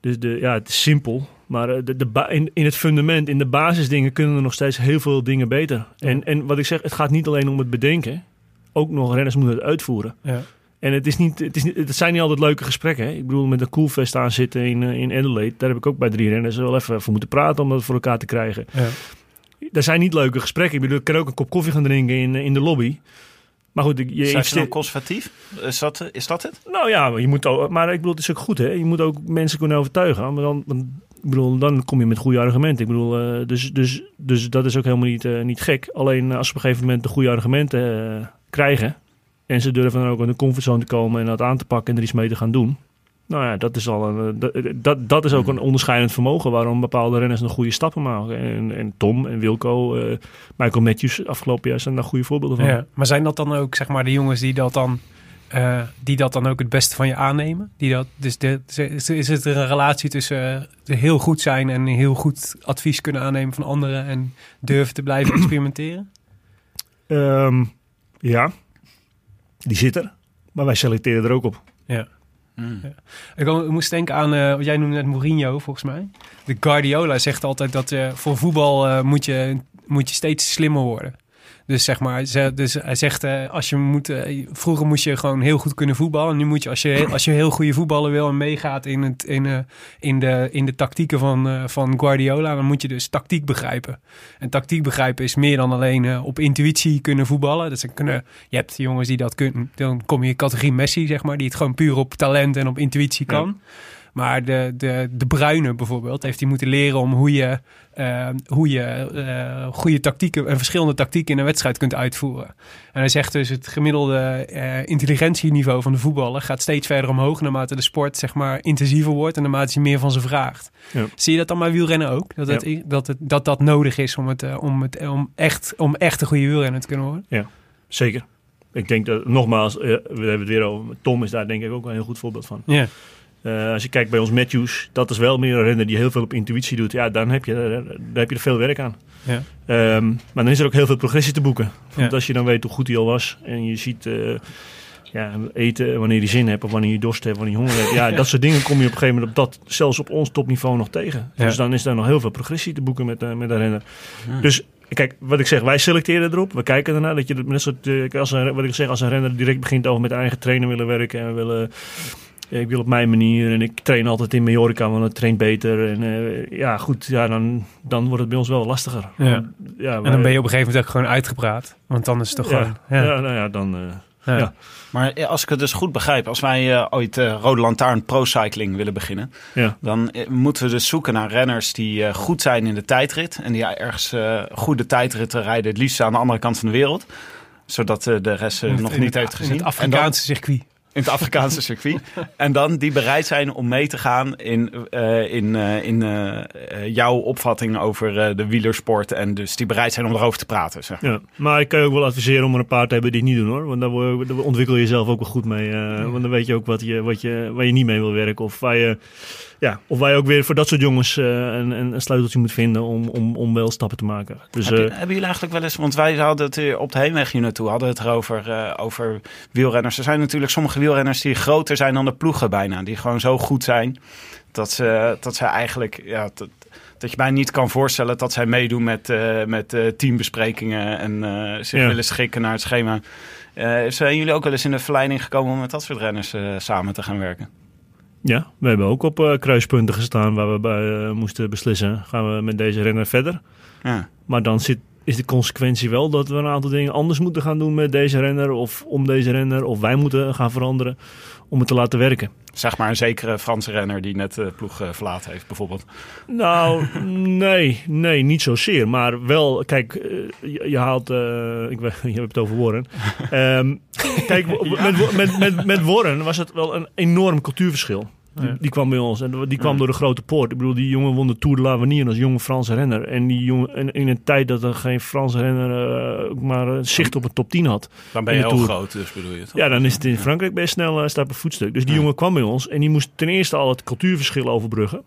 F: de, de ja, het is simpel. Maar eh, de, de ba- in, in het fundament, in de basisdingen kunnen er nog steeds heel veel dingen beter. En, en wat ik zeg, het gaat niet alleen om het bedenken. Ook nog renners moeten het uitvoeren.
D: Ja.
F: En het, is niet, het, is niet, het zijn niet altijd leuke gesprekken. Hè? Ik bedoel, met een koelvest aan zitten in, eh, in Adelaide. Daar heb ik ook bij drie renners wel even voor moeten praten om dat voor elkaar te krijgen.
D: Ja.
F: er zijn niet leuke gesprekken. Ik bedoel, ik kan ook een kop koffie gaan drinken in, in de lobby. Maar goed, je
H: Zijn ze
F: investeert-
H: conservatief? Is dat, is dat het?
F: Nou ja, maar je moet ook, maar ik bedoel, het is ook goed, hè? Je moet ook mensen kunnen overtuigen. Maar dan, ik bedoel, dan kom je met goede argumenten. Ik bedoel, eh, dus, dus, dus dat is ook helemaal niet, eh, niet gek. Alleen eh, als ze op een gegeven moment de goede argumenten eh, krijgen en ze durven dan ook in de comfortzone te komen en dat aan te pakken en er iets mee te gaan doen. Nou ja, dat is al een, eh, dat, dat, dat is ook een onderscheidend vermogen waarom bepaalde renners nog goede stappen maken. En, en Tom en Wilco, eh, Michael Matthews afgelopen jaar zijn daar goede voorbeelden van.
D: Ja, maar zijn dat dan ook zeg maar de jongens die dat dan, eh, die dat dan ook het beste van je aannemen? Die dat, dus de, is, het een relatie tussen eh, heel goed zijn en heel goed advies kunnen aannemen van anderen en durven te blijven experimenteren?
F: Ehm, ja, die zit er. Maar wij selecteren er ook op.
D: Ja. Ik mo- ik moest denken aan, eh, wat jij noemde net Mourinho volgens mij. De Guardiola zegt altijd dat eh, voor voetbal eh, moet, je, moet je steeds slimmer worden. Dus zeg maar, ze, dus hij zegt, eh, als je moet, eh, vroeger moest je gewoon heel goed kunnen voetballen. Nu moet je, als je, als je heel goede voetballer wil en meegaat in, het, in, eh, in, de, in de tactieken van, van Guardiola, dan moet je dus tactiek begrijpen. En tactiek begrijpen is meer dan alleen op intuïtie kunnen voetballen. Dan kunnen, je hebt jongens die dat kunnen. Dan kom je in categorie Messi, zeg maar, die het gewoon puur op talent en op intuïtie kan. Maar de, de, de Bruine bijvoorbeeld heeft hij moeten leren om hoe je, eh, hoe je eh, goede tactieken en verschillende tactieken in een wedstrijd kunt uitvoeren. En hij zegt dus het gemiddelde eh, intelligentieniveau van de voetballer gaat steeds verder omhoog naarmate de sport zeg maar intensiever wordt en naarmate hij meer van ze vraagt.
F: Ja.
D: Zie je dat dan bij wielrennen ook? Dat het, dat, het, dat dat nodig is om, het, eh, om, het, om, echt, om echt een goede wielrenner te kunnen worden?
F: Zeker. Ik denk dat, nogmaals, eh, we hebben het weer over. Tom is daar denk ik ook wel een heel goed voorbeeld van.
D: Ja.
F: Eh, als je kijkt bij ons Matthews, dat is wel meer een renner die heel veel op intuïtie doet. Ja, dan heb je, daar heb je er veel werk aan.
D: Ja.
F: Ehm, maar dan is er ook heel veel progressie te boeken.
D: Ja.
F: Want als je dan weet hoe goed hij al was en je ziet eh, ja, eten wanneer je zin hebt of wanneer je dorst hebt, wanneer je honger hebt. Ja, dat soort dingen kom je op een gegeven moment op dat, zelfs op ons topniveau nog tegen.
D: Ja.
F: Dus dan is daar nog heel veel progressie te boeken met, eh, met een renner. Dus kijk, wat ik zeg, wij selecteren erop. We kijken ernaar dat je dat net soort, eh, als een, wat ik zeg, als een renner direct begint over met eigen trainer willen werken en we willen ik wil op mijn manier en ik train altijd in Mallorca, want het traint beter. En eh, ja, goed, ja, dan, dan wordt het bij ons wel lastiger.
D: Ja.
F: Want, ja,
D: En dan ben je op een gegeven moment ook gewoon uitgepraat. Want dan is het toch
F: ja,
D: gewoon...
F: ja.
D: Ja.
F: nou ja, dan... eh,
D: Ja.
F: ja.
H: Maar als ik het dus goed begrijp, als wij eh, ooit eh, Rode Lantaarn Pro Cycling willen beginnen,
F: Ja.
H: dan moeten we dus zoeken naar renners die eh, goed zijn in de tijdrit. En die ergens eh, goede tijdritten rijden, het liefst aan de andere kant van de wereld. Zodat eh, de rest nog niet
D: het-
H: heeft gezien.
D: In het
H: En dan-
D: Afrikaanse circuit.
H: In het Afrikaanse circuit. En dan die bereid zijn om mee te gaan in, eh, in, eh, in eh, jouw opvatting over eh, de wielersport. En dus die bereid zijn om erover te praten. Zeg. maar.
F: Ja, maar ik kan je ook wel adviseren om er een paar te hebben die het niet doen hoor. Want daar, ontwikkel je jezelf ook wel goed mee. eh, Want dan weet je ook wat je, wat je, waar je niet mee wil werken. Of waar je, ja, of je ook weer voor dat soort jongens eh, een, een, een sleuteltje moet vinden om, om, om wel stappen te maken. Dus
H: Heb je-
F: eh,
H: hebben jullie eigenlijk wel eens, want wij hadden het op de heenweg hier naartoe, hadden het erover eh, over wielrenners. Er zijn natuurlijk sommige wielrenners die groter zijn dan de ploegen bijna. Die gewoon zo goed zijn dat ze, dat ze eigenlijk, ja, dat, dat je bijna niet kan voorstellen dat zij meedoen met, met teambesprekingen en zich
F: Ja.
H: willen schikken naar het schema. Zijn jullie ook wel eens in de verleiding gekomen om met dat soort renners samen te gaan werken?
F: Ja, we hebben ook op eh, kruispunten gestaan waar we bij eh, moesten beslissen. Gaan we met deze renner verder?
H: Ja.
F: Maar dan zit, is de consequentie wel dat we een aantal dingen anders moeten gaan doen met deze renner. Of om deze renner. Of wij moeten gaan veranderen om het te laten werken.
H: Zeg maar een zekere Franse renner die net de ploeg eh, verlaten heeft bijvoorbeeld.
F: Nou, nee, nee, niet zozeer. Maar wel, kijk, eh, je, je haalt, eh, ik weet, je hebt het over Warren. Ehm, kijk, met, met, met, met Warren was het wel een enorm cultuurverschil. Die, die kwam bij ons en die kwam door de grote poort. Ik bedoel, die jongen won de Tour de l'Avenir als jonge Franse renner. En die jongen, en in een tijd dat er geen Franse renner eh, maar een zicht op een top 10 had.
H: Dan ben je heel groot, dus bedoel je het?
F: Ja, dan is het in Frankrijk best snel uh, staat op een voetstuk. Dus die jongen kwam bij ons en die moest ten eerste al het cultuurverschil overbruggen.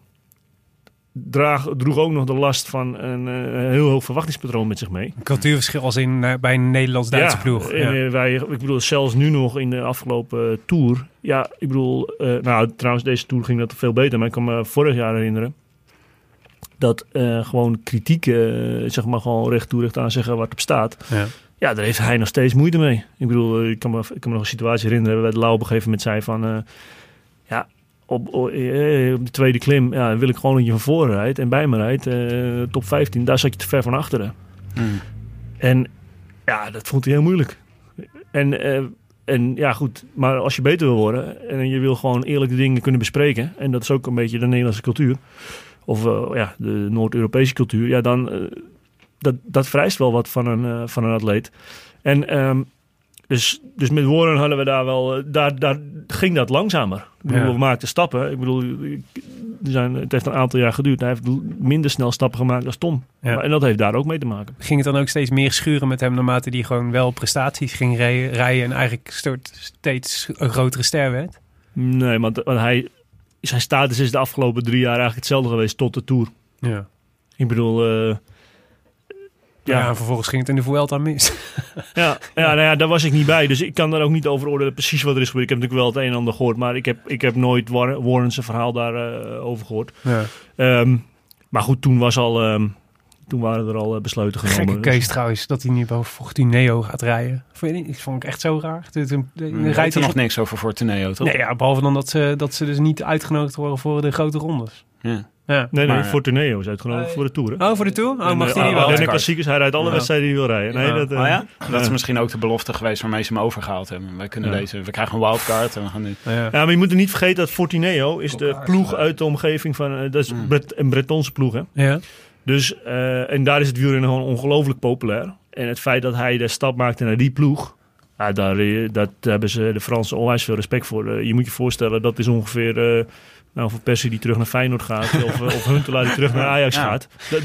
F: Draag, droeg ook nog de last van een eh, heel hoog verwachtingspatroon met zich mee.
D: Een cultuurverschil als in, eh, bij een Nederlands-Duitse
F: Ja,
D: ploeg. Ja.
F: eh, wij, ik bedoel, zelfs nu nog in de afgelopen tour. Ja, ik bedoel, nou trouwens, deze tour ging dat veel beter. Maar ik kan me vorig jaar herinneren dat gewoon kritiek, zeg maar gewoon recht toe recht aan zeggen wat op staat.
D: Ja.
F: Ja, daar heeft hij nog steeds moeite mee. Ik bedoel, ik kan me, ik kan me nog een situatie herinneren waar de Lau op een gegeven moment zei van... ja, op, op, eh, op de tweede klim ja, wil ik gewoon dat je van voren rijdt en bij me rijdt. eh, top 15, daar zat je te ver van achteren. En ja, dat vond hij heel moeilijk. En, eh, en ja, goed, maar als je beter wil worden en je wil gewoon eerlijk de dingen kunnen bespreken, en dat is ook een beetje de Nederlandse cultuur, of ja, de Noord-Europese cultuur, ja, dan dat, dat vereist wel wat van een, van een atleet. En ehm, dus, dus met Warren hadden we daar wel, eh, daar, daar ging dat langzamer. Ik bedoel,
D: Ja.
F: we maakten stappen. Ik bedoel, zijn, het heeft een aantal jaar geduurd. Hij heeft minder snel stappen gemaakt dan Tom.
D: Ja.
F: Maar- En dat heeft daar ook mee te maken.
D: Ging het dan ook steeds meer schuren met hem naarmate hij gewoon wel prestaties ging rijden, rijden en eigenlijk steeds een grotere ster werd?
F: Nee, want, want hij, zijn status is de afgelopen drie jaar eigenlijk hetzelfde geweest tot de Tour.
D: Ja.
F: Ik bedoel, eh,
D: Ja,
F: ja,
D: en vervolgens ging het in de Vuelta mis.
F: ja, ja, nou ja, daar was ik niet bij. Dus ik kan daar ook niet over oordelen precies wat er is gebeurd. Ik heb natuurlijk wel het een en ander gehoord. Maar ik heb, ik heb nooit War- Warren's verhaal daarover over over gehoord.
D: Ja.
F: Ehm, maar goed, toen, was al, ehm, toen waren er al eh, besluiten genomen.
D: Gekke
F: Dus-
D: keus trouwens, dat hij nu boven Fortuneo gaat rijden. Vond je niet? Ik vond ik echt zo raar. Een-
H: weten
D: rijdt
H: er nog niks over Fortuneo, toch?
D: Nee, ja, behalve dan dat ze, dat ze dus niet uitgenodigd worden voor de grote rondes.
H: Ja.
D: Ja.
F: Nee, nee,
H: Maar-
F: is uitgenodigd voor de Tour. hè?
D: Oh, voor de Tour? Oh,
F: En,
D: mag
F: eh,
D: hij niet
F: ah,
D: wel?
F: Ardennen klassiekers, hij rijdt alle
D: Ja.
F: wedstrijden die hij wil rijden. Nee,
D: Ja.
F: dat, eh,
H: Oh ja? Dat is misschien ook de belofte geweest waarmee ze hem overgehaald hebben. Wij kunnen deze, we krijgen een wildcard en we gaan nu...
D: Ja.
F: Ja, maar je moet er niet vergeten dat Fortuneo is de ploeg uit de omgeving van... eh, dat is
H: Mm.
F: Bret- een Bretonse ploeg, hè?
D: Ja.
F: Dus, eh, en daar is het wielrennen gewoon ongelooflijk populair. En het feit dat hij de stap maakte naar die ploeg... Daar, eh, dat hebben ze de Fransen onwijs veel respect voor. Eh, je moet je voorstellen, dat is ongeveer... nou, voor Persie die terug naar Feyenoord gaat... of, of Huntelaar die terug naar Ajax
H: Ja.
F: gaat. Dat,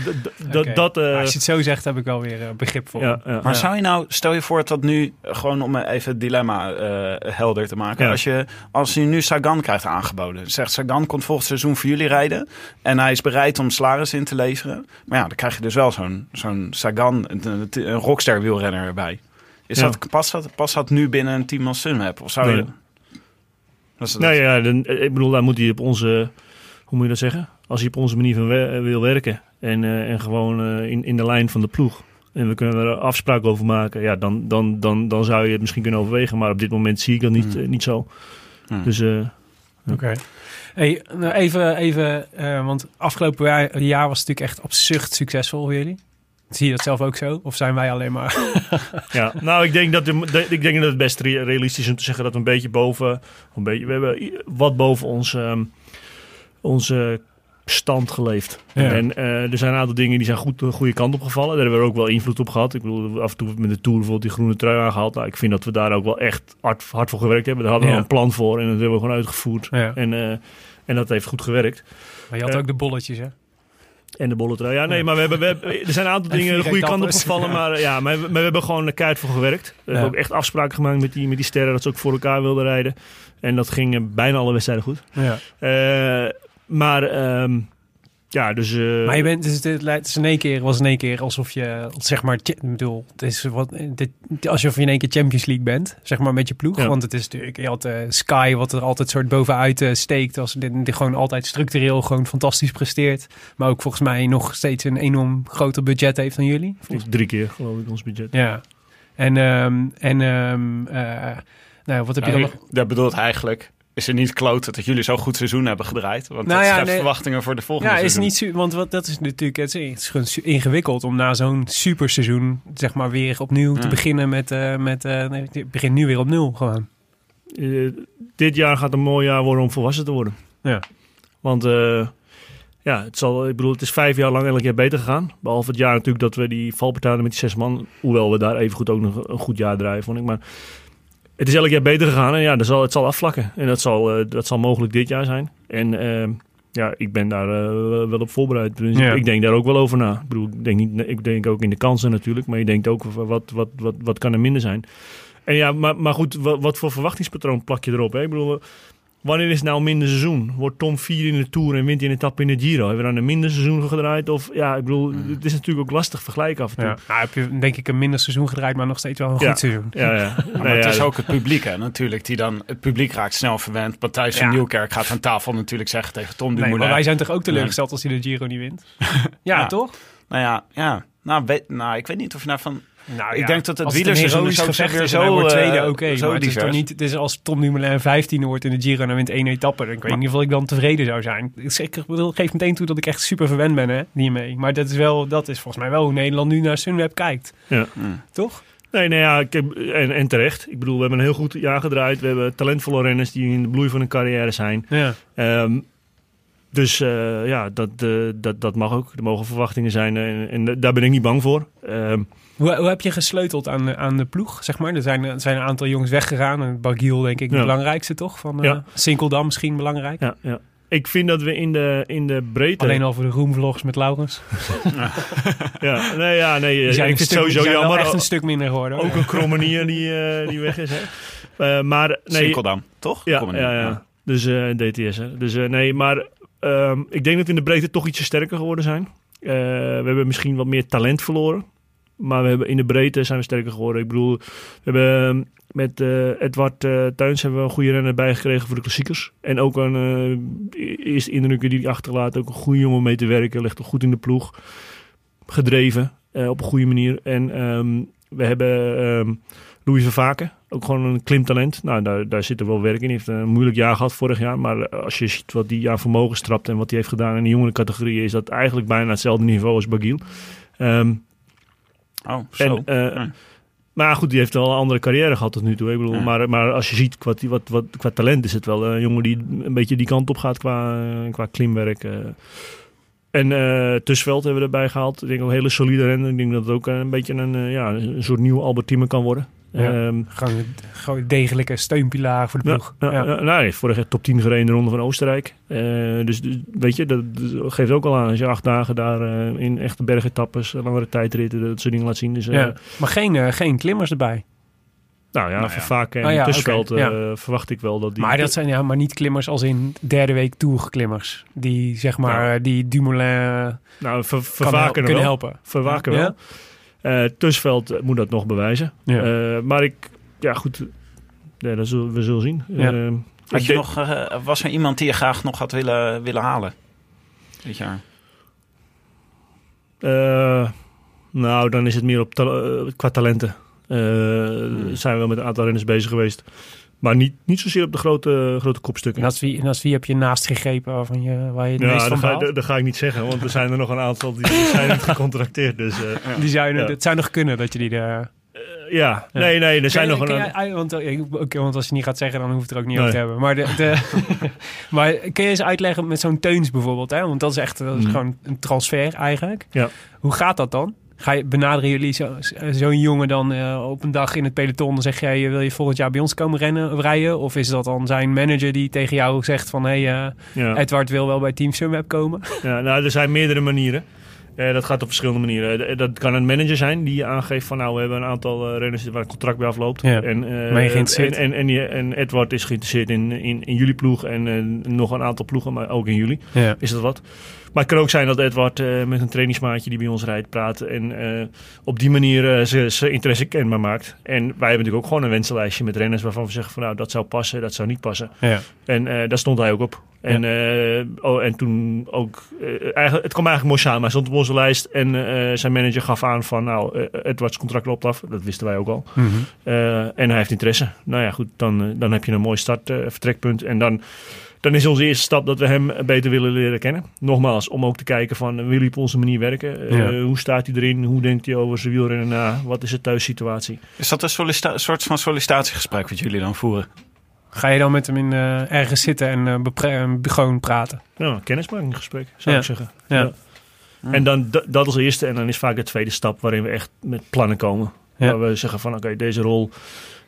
F: dat, dat, eh,
D: als je het zo zegt, heb ik wel weer eh, begrip voor.
F: ja, ja.
H: Maar
F: Ja.
H: zou je nou, stel je voor dat nu, eh, gewoon om even het dilemma eh, helder te maken.
F: Ja.
H: Als, je, als je nu Sagan krijgt aangeboden. Zegt Sagan komt volgend seizoen voor jullie rijden. En hij is bereid om salaris in te leveren. Maar ja, dan krijg je dus wel zo'n zo'n Sagan, een, een, een rockster wielrenner erbij. Is
F: Ja.
H: dat, past, dat, past dat nu binnen een team als Sunweb? Of zou
F: Nee.
H: je... Dat
F: Nou ja, dan, eh, ik bedoel, daar moet hij op onze, hoe moet je dat zeggen? Als hij op onze manier van wer- wil werken en, eh, en gewoon eh, in, in de lijn van de ploeg. En we kunnen er afspraken over maken. Ja, dan, dan, dan, dan zou je het misschien kunnen overwegen. Maar op dit moment zie ik dat niet,
H: Hmm.
F: niet zo.
H: Hmm.
F: Dus eh,
D: Oké. Hey, nou even, even eh, want afgelopen jaar, jaar was het natuurlijk echt absurd succesvol voor jullie. Zie je dat zelf ook zo? Of zijn wij alleen maar...
F: ja, nou, ik denk dat, de, de- ik denk dat het best re- realistisch is om te zeggen dat we een beetje boven, een beetje, we hebben wat boven ons, ehm, onze stand geleefd.
D: Ja.
F: En eh, er zijn een aantal dingen die zijn goed de goede kant op gevallen. Daar hebben we ook wel invloed op gehad. Ik bedoel, af en toe met de Tour bijvoorbeeld die groene trui aangehaald. Nou, ik vind dat we daar ook wel echt hard, hard voor gewerkt hebben. Daar hadden we
D: Ja.
F: een plan voor en dat hebben we gewoon uitgevoerd.
D: Ja.
F: En, eh, en dat heeft goed gewerkt.
D: Maar je had
F: Eh,
D: ook de bolletjes, hè?
F: En de bolletrui. Ja, nee, maar we hebben, we hebben, er zijn een aantal
D: En
F: dingen de goede kant op gevallen. Maar, ja, maar, we- maar we hebben gewoon de keihard voor gewerkt. We hebben ook echt afspraken gemaakt met die, met die sterren dat ze ook voor elkaar wilden rijden. En dat ging eh, bijna alle wedstrijden goed.
D: Ja.
F: Eh, maar ehm, ja, dus... eh,
D: Maar je bent, dus dit, het is in één keer, was in één keer alsof je, zeg maar, ik bedoel, het is wat, dit, alsof je in één keer Champions League bent, zeg maar, met je ploeg.
F: Ja.
D: Want het is natuurlijk, je had eh, Sky, wat er altijd soort bovenuit eh, steekt, als dit, gewoon altijd structureel gewoon fantastisch presteert. Maar ook volgens mij nog steeds een enorm groter budget heeft dan jullie.
F: het is drie keer geloof ik ons budget.
D: Ja. En, ehm, en ehm, eh, nou, wat heb je dan nog?
H: Dat bedoelt eigenlijk, is er niet kloten dat jullie zo'n goed seizoen hebben gedraaid? Want
D: Nou
H: dat
D: ja,
H: schept
D: nee.
H: verwachtingen voor de volgende
D: Ja, is niet su- want wat, dat is natuurlijk het is, het ingewikkeld om na zo'n superseizoen zeg maar weer opnieuw te
H: Ja.
D: beginnen met eh met eh, nee, ik begin nu weer op nul gewoon.
F: Eh, dit jaar gaat een mooi jaar worden om volwassen te worden.
D: Ja.
F: Want eh, ja, het, zal, ik bedoel, het is vijf jaar lang elk jaar beter gegaan. Behalve het jaar natuurlijk dat we die valpartij hadden met die zes man. Hoewel we daar even goed ook nog een goed jaar draaien, vond ik. Maar het is elk jaar beter gegaan en ja, dat zal, het zal afvlakken. En dat zal, eh, dat zal mogelijk dit jaar zijn. En eh, ja, ik ben daar eh, wel op voorbereid. Dus
D: Ja.
F: Ik denk daar ook wel over na. Ik bedoel, ik denk, niet, ik denk ook in de kansen natuurlijk. Maar je denkt ook, wat, wat, wat, wat kan er minder zijn? En ja, maar, maar goed, wat, wat voor verwachtingspatroon plak je erop? Hè? Ik bedoel, wanneer is het nou een minder seizoen? Wordt Tom vier in de Tour en wint hij een etappe in de Giro? Hebben we dan een minder seizoen gedraaid? Of ja, ik bedoel, het is natuurlijk ook lastig vergelijken af en toe.
D: Ja. Nou, heb je denk ik een minder seizoen gedraaid, maar nog steeds wel een
F: Ja.
D: goed seizoen.
F: Ja, ja.
H: Ja,
F: Nee,
H: maar het
F: ja,
H: is ook het publiek, hè, natuurlijk. Die dan, het publiek raakt snel verwend. Matthijs van
D: Ja.
H: Nieuwkerk gaat aan tafel natuurlijk zeggen tegen Tom
D: Nee, maar wij zijn toch ook teleurgesteld als hij de Giro niet wint? ja,
H: Ja.
D: toch?
H: Nou ja, ja. Nou, weet, nou, ik weet niet of je nou van...
D: Nou,
H: Ik denk dat het wielerseizoen zo,
D: en hij wordt tweede,
H: eh,
D: oké.
H: zo
D: maar het is toch niet, het is als Tom Dumoulin 15 wordt in de Giro en dan wint één etappe. Dan ik weet niet of ik dan tevreden zou zijn. Ik, geef meteen toe dat ik echt super verwend ben hè, hiermee. Maar dat is, wel, dat is volgens mij wel hoe Nederland nu naar Sunweb kijkt.
F: Ja.
D: Toch?
F: Nee, nou ja, ik heb, en, en terecht. Ik bedoel, we hebben een heel goed jaar gedraaid. We hebben talentvolle renners die in de bloei van hun carrière zijn.
D: Ja.
F: Ehm, dus eh, ja, dat, eh, dat, dat mag ook. Er mogen verwachtingen zijn en, en daar ben ik niet bang voor. Ehm,
D: Hoe, hoe heb je gesleuteld aan, aan de ploeg, zeg maar? Er zijn, er zijn een aantal jongens weggegaan. En Bagiel denk ik de
F: Ja.
D: belangrijkste toch? Van eh
F: Ja.
D: Sinkeldam misschien belangrijk.
F: ja, ja. Ik vind dat we in de, in de breedte...
D: Alleen al voor de roomvlogs met Laurens.
F: Ja, nee, ja, nee,
D: Die
F: ik
D: zijn,
F: vind
D: stuk,
F: sowieso
D: die zijn wel
F: jammer.
D: echt een stuk minder geworden. hoor.
F: Ook een krommenier die, eh, die weg is. Hè. Eh, maar nee,
H: Sinkeldam, toch?
F: Ja, ja, ja. Dus eh, DTS. Hè. Dus eh, nee, maar ehm, ik denk dat we in de breedte toch ietsje sterker geworden zijn. Eh, we hebben misschien wat meer talent verloren. Maar we hebben, in de breedte zijn we sterker geworden. Ik bedoel, we hebben ehm, met eh, Edward eh Tuins hebben we een goede renner bijgekregen voor de klassiekers. En ook een eh, eerste indrukken die hij achterlaat. Ook een goede jongen mee te werken. Ligt toch goed in de ploeg. Gedreven op een goede manier. En ehm, we hebben ehm Louis Vervaken. Ook gewoon een klimtalent. Nou, daar, daar zit er wel werk in. Hij heeft een moeilijk jaar gehad vorig jaar. Maar als je ziet wat hij aan vermogen strapt en wat hij heeft gedaan in de jongere categorieën, is dat eigenlijk bijna hetzelfde niveau als Bagiel. Ehm,
H: Oh, zo.
F: en, eh. Maar goed, die heeft wel een andere carrière gehad tot nu toe. Ik bedoel,
H: Ja.
F: maar, maar als je ziet wat, wat, wat, qua talent is het wel een jongen die een beetje die kant op gaat qua, qua klimwerk. eh. En eh Tusveld hebben we erbij gehaald. Ik denk ook een hele solide renner. Ik denk dat het ook een beetje een, ja, een soort nieuwe Albert Thieme kan worden.
D: Ja.
F: Ehm,
D: Gewoon, degelijke steunpilaar voor de ploeg.
F: ja,
D: Ja.
F: ja. nou, vorig jaar top 10 gereden in de Ronde van Oostenrijk. Eh, dus, dus weet je, dat, dat geeft ook al aan. Als je acht dagen daar eh, in echte bergetappes, langere tijdritten, dat soort dingen laat zien. Dus, eh,
D: Ja. Maar geen, eh, geen klimmers erbij.
F: Nou ja,
H: Nou
F: voor
H: ja.
F: vaak en
D: Oh ja, ja.
F: verwacht ik wel dat die...
D: maar dat zijn ja, maar niet klimmers als in derde week tourklimmers. Die zeg maar,
F: Nou.
D: die Dumoulin
F: nou, ver, er
D: kunnen
F: wel.
D: helpen.
F: Verwaken
D: Ja?
F: wel. Eh, Tusveld eh, moet dat nog bewijzen.
D: Ja.
F: Eh, maar ik, ja goed, ja, dat zullen, we zullen zien.
D: Ja.
F: Eh,
H: Had je nog, eh, was er iemand die je graag nog had willen, willen halen? Dit jaar.
F: Eh, nou, dan is het meer op ta- eh, qua talenten.
H: Hmm.
F: Zijn we wel met een aantal renners bezig geweest. Maar niet, niet zozeer op de grote, grote kopstukken.
D: En als wie, en als wie heb je naast gegrepen waarvan je, waar je het meest van
F: dat ga, dat, dat ga ik niet zeggen, want er zijn er nog een aantal die, die zijn niet gecontracteerd. Dus eh,
D: Die zou, je-
F: Ja.
D: Het zou nog kunnen dat je die... De,
F: ja, nee, nee, er zijn nog een
D: jij- want, eh, oké, want als je niet gaat zeggen, dan hoeft het er ook niet
F: Nee.
D: over te hebben. Maar, de, de, maar kun je eens uitleggen met zo'n Teuns bijvoorbeeld? Hè? Want dat is echt dat is
F: Mhm.
D: gewoon een transfer eigenlijk.
F: Ja.
D: Hoe gaat dat dan? Ga je, benaderen jullie zo- zo'n jongen dan eh, op een dag in het peloton? Dan zeg jij, wil je volgend jaar bij ons komen rennen, rijden? Of is dat dan zijn manager die tegen jou zegt van... hé, hey, eh,
F: Ja.
D: Edward wil wel bij Team Sunweb komen?
F: Ja, nou, er zijn meerdere manieren. Eh, dat gaat op verschillende manieren. Eh, Dat kan een manager zijn die je aangeeft van nou, we hebben een aantal eh, renners waar een contract bij afloopt.
D: Ja.
F: En, eh,
D: Ben je geïnteresseerd?
F: En, en, en, Edward is geïnteresseerd in, in, in jullie ploeg en eh, nog een aantal ploegen, maar ook in jullie.
D: Ja.
F: Is dat wat? Maar het kan ook zijn dat Edward eh, met een trainingsmaatje die bij ons rijdt praat en eh, op die manier eh, zijn interesse kenbaar maakt. En wij hebben natuurlijk ook gewoon een wensenlijstje met renners waarvan we zeggen van nou, dat zou passen, dat zou niet passen.
D: Ja.
F: En daar stond hij ook op. En, oh, en toen ook, eigenlijk, het kwam eigenlijk mooi samen. Hij stond op onze lijst en zijn manager gaf aan van, nou, Edwards contract loopt af. Dat wisten wij ook al.
D: Mhm.
F: En hij heeft interesse. Nou ja, goed, dan, dan heb je een mooi start, vertrekpunt. En dan, dan is onze eerste stap dat we hem beter willen leren kennen. Nogmaals, om ook te kijken van, wil hij op onze manier werken? Eh,
D: Ja.
F: Hoe staat hij erin? Hoe denkt hij over zijn wielrennen na? Wat is de thuissituatie?
H: Is dat een soort van sollicitatiegesprek wat jullie dan voeren?
D: Ga je dan met hem in, eh, ergens zitten en eh, en gewoon praten?
F: Nou, een kennismakingsgesprek, zou
D: Ja.
F: ik zeggen.
D: Ja.
F: En dan dat als eerste. En dan is vaak de tweede stap waarin we echt met plannen komen.
D: Ja.
F: Waar we zeggen van oké, deze rol,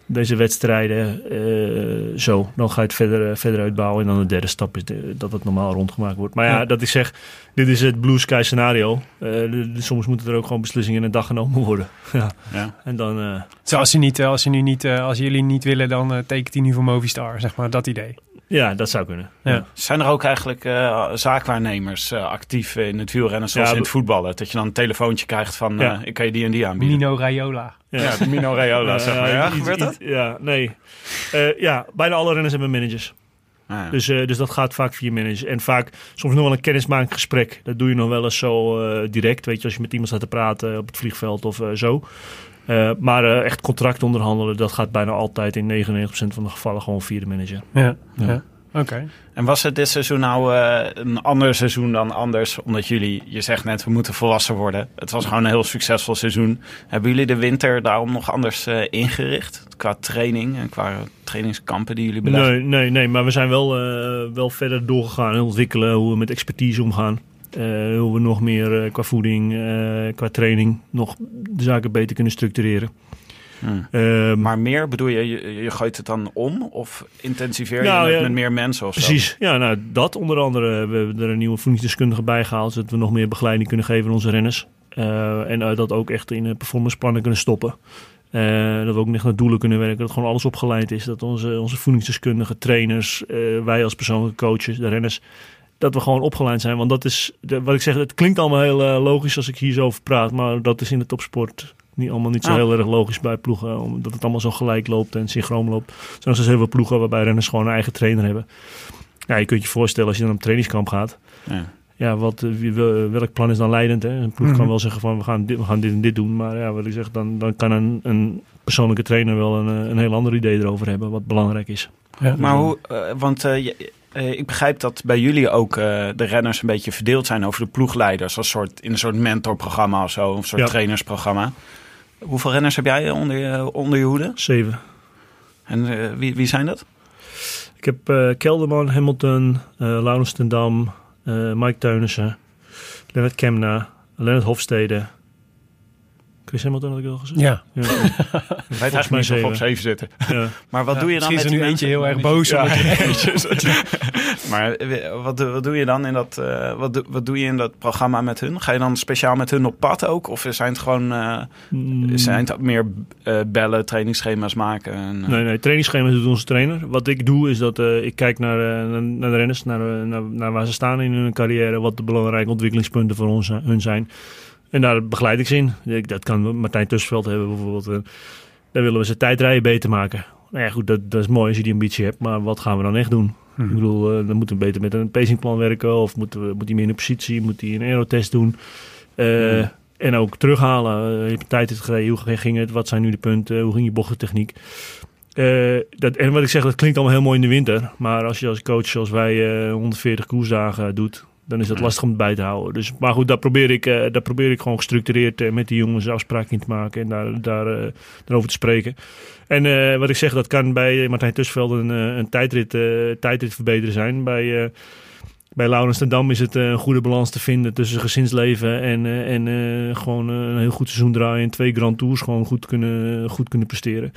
F: deze wedstrijden, eh, zo. Dan ga je het verder, eh, verder uitbouwen. En dan de derde stap is de- dat het normaal rondgemaakt wordt. Maar ja,
D: Ja.
F: dat ik zeg, dit is het blue sky scenario. Eh, soms moeten er ook gewoon beslissingen in een dag genomen worden. ja.
H: Ja.
F: En dan... eh,
D: Zo, als, je niet, als, je nu niet, als jullie niet willen, dan tekent hij nu voor Movistar, zeg maar, dat idee.
F: ja, dat zou kunnen.
D: Ja.
H: Zijn er ook eigenlijk eh, zaakwaarnemers eh, actief in het wielrennen zoals
F: Ja,
H: in het voetballen? Dat je dan een telefoontje krijgt van,
F: Ja.
H: eh, ik kan je die en die aanbieden.
D: Nino Raiola.
H: Ja, de Mino Raiola, zeg maar. Ja, gebeurt dat?
F: Ja, nee. Eh, ja, bijna alle renners hebben managers.
H: Ah, ja.
F: Dus, eh, dus dat gaat vaak via managers. En vaak soms nog wel een kennismakingsgesprek. Dat doe je nog wel eens zo eh, direct. Weet je, als je met iemand staat te praten op het vliegveld of eh, zo. Eh, maar eh, echt contract onderhandelen, dat gaat bijna altijd in 99% van de gevallen gewoon via de manager.
D: Ja,
F: Ja.
D: ja. Oké.
H: En was het dit seizoen nou eh, een ander seizoen dan anders? Omdat jullie, je zegt net, we moeten volwassen worden. Het was gewoon een heel succesvol seizoen. Hebben jullie de winter daarom nog anders eh, ingericht? Qua training en qua trainingskampen die jullie beleggen?
F: Nee, nee, nee, maar we zijn wel, eh, wel verder doorgegaan en ontwikkelen hoe we met expertise omgaan. Hoe we nog meer qua voeding, qua training, nog de zaken beter kunnen structureren.
H: Hmm.
F: Ehm,
H: Maar meer, bedoel je, je, je gooit het dan om? Of intensiveer je
F: Nou,
H: het
F: ja,
H: met meer mensen of zo?
F: Precies, ja, nou dat onder andere. We hebben er een nieuwe voedingsdeskundige bij gehaald, zodat we nog meer begeleiding kunnen geven aan onze renners. Eh, en eh, dat ook echt in de performanceplannen kunnen stoppen. Eh, dat we ook echt naar doelen kunnen werken, dat gewoon alles opgeleid is. Dat onze, onze voedingsdeskundigen, trainers, wij als persoonlijke coaches, de renners, dat we gewoon opgeleid zijn. Want dat is, de- wat ik zeg, het klinkt allemaal heel logisch als ik hier zo over praat, maar dat is in de topsport niet, allemaal niet zo
H: Ah.
F: heel erg logisch bij ploegen. Omdat het allemaal zo gelijk loopt en synchroon loopt. Er zijn nog steeds heel veel ploegen waarbij renners gewoon een eigen trainer hebben. Ja, je kunt je voorstellen als je dan op een trainingskamp gaat.
H: Ja.
F: Ja, wat, welk plan is dan leidend? Hè? Een ploeg
D: Mhm.
F: kan wel zeggen van we gaan dit, we gaan dit en dit doen. Maar ja, wat ik zeg, dan, dan kan een, een persoonlijke trainer wel een, eh, een heel ander idee erover hebben. Wat belangrijk is.
D: Ja.
H: Maar hoe, eh, want eh, je- ik begrijp dat bij jullie ook eh, de renners een beetje verdeeld zijn over de ploegleiders. Als soort, in een soort mentorprogramma of zo, een soort
F: Ja.
H: trainersprogramma. Hoeveel renners heb jij onder je, onder je hoede?
F: Zeven.
H: En eh, wie, wie zijn dat?
F: Ik heb eh, Kelderman, Hamilton, eh Laurens Dam, eh, Mike Teunissen, Lennart Kemna, Lennart Hofstede. Chris Hamilton had ik al gezegd.
D: Ja.
F: Ja.
H: Niet of we op zeven zitten.
F: Ja.
H: Maar wat
D: Ja,
H: doe je dan
D: misschien
H: met
D: is er nu eentje heel erg boos.
H: Ja. Maar eh, wat, doe- wat doe je dan in dat, eh, wat, doe- wat doe je in dat programma met hun? Ga je dan speciaal met hun op pad ook? Of zijn het gewoon eh,
F: Mm.
H: zijn het ook meer eh, bellen, trainingsschema's maken? En,
F: Nee, nee, trainingsschema's doet onze trainer. Wat ik doe is dat eh, ik kijk naar, naar, de renners, naar, naar, naar waar ze staan in hun carrière, wat de belangrijke ontwikkelingspunten voor ons, hun zijn. En daar begeleid ik ze in. Dat kan Martijn Tussenveld hebben bijvoorbeeld. Daar willen we zijn tijdrijden beter maken. Nou ja, goed, dat, dat is mooi als je die ambitie hebt, maar wat gaan we dan echt doen? Ik bedoel, eh, dan moeten we beter met een pacingplan werken, of moeten we, moet hij meer in de positie, moet hij een aerotest doen. Eh, En ook terughalen. Eh, je hebt tijd gereden, hoe ging het, wat zijn nu de punten, hoe ging je bochtentechniek? Dat, en wat ik zeg, dat klinkt allemaal heel mooi in de winter. Maar als je als coach, zoals wij, eh 140 koersdagen doet, dan is dat lastig om het bij te houden. Dus, maar goed, daar probeer ik, daar probeer ik gewoon gestructureerd eh, met die jongens afspraken in te maken en daar, daar, eh, daarover te spreken. En wat ik zeg, dat kan bij Martijn Tussenveld een, een tijdrit, tijdrit verbeteren zijn. Bij, bij Laurens ten Dam is het een goede balans te vinden tussen gezinsleven en, en gewoon een heel goed seizoen draaien. En twee Grand Tours gewoon goed kunnen, goed kunnen presteren.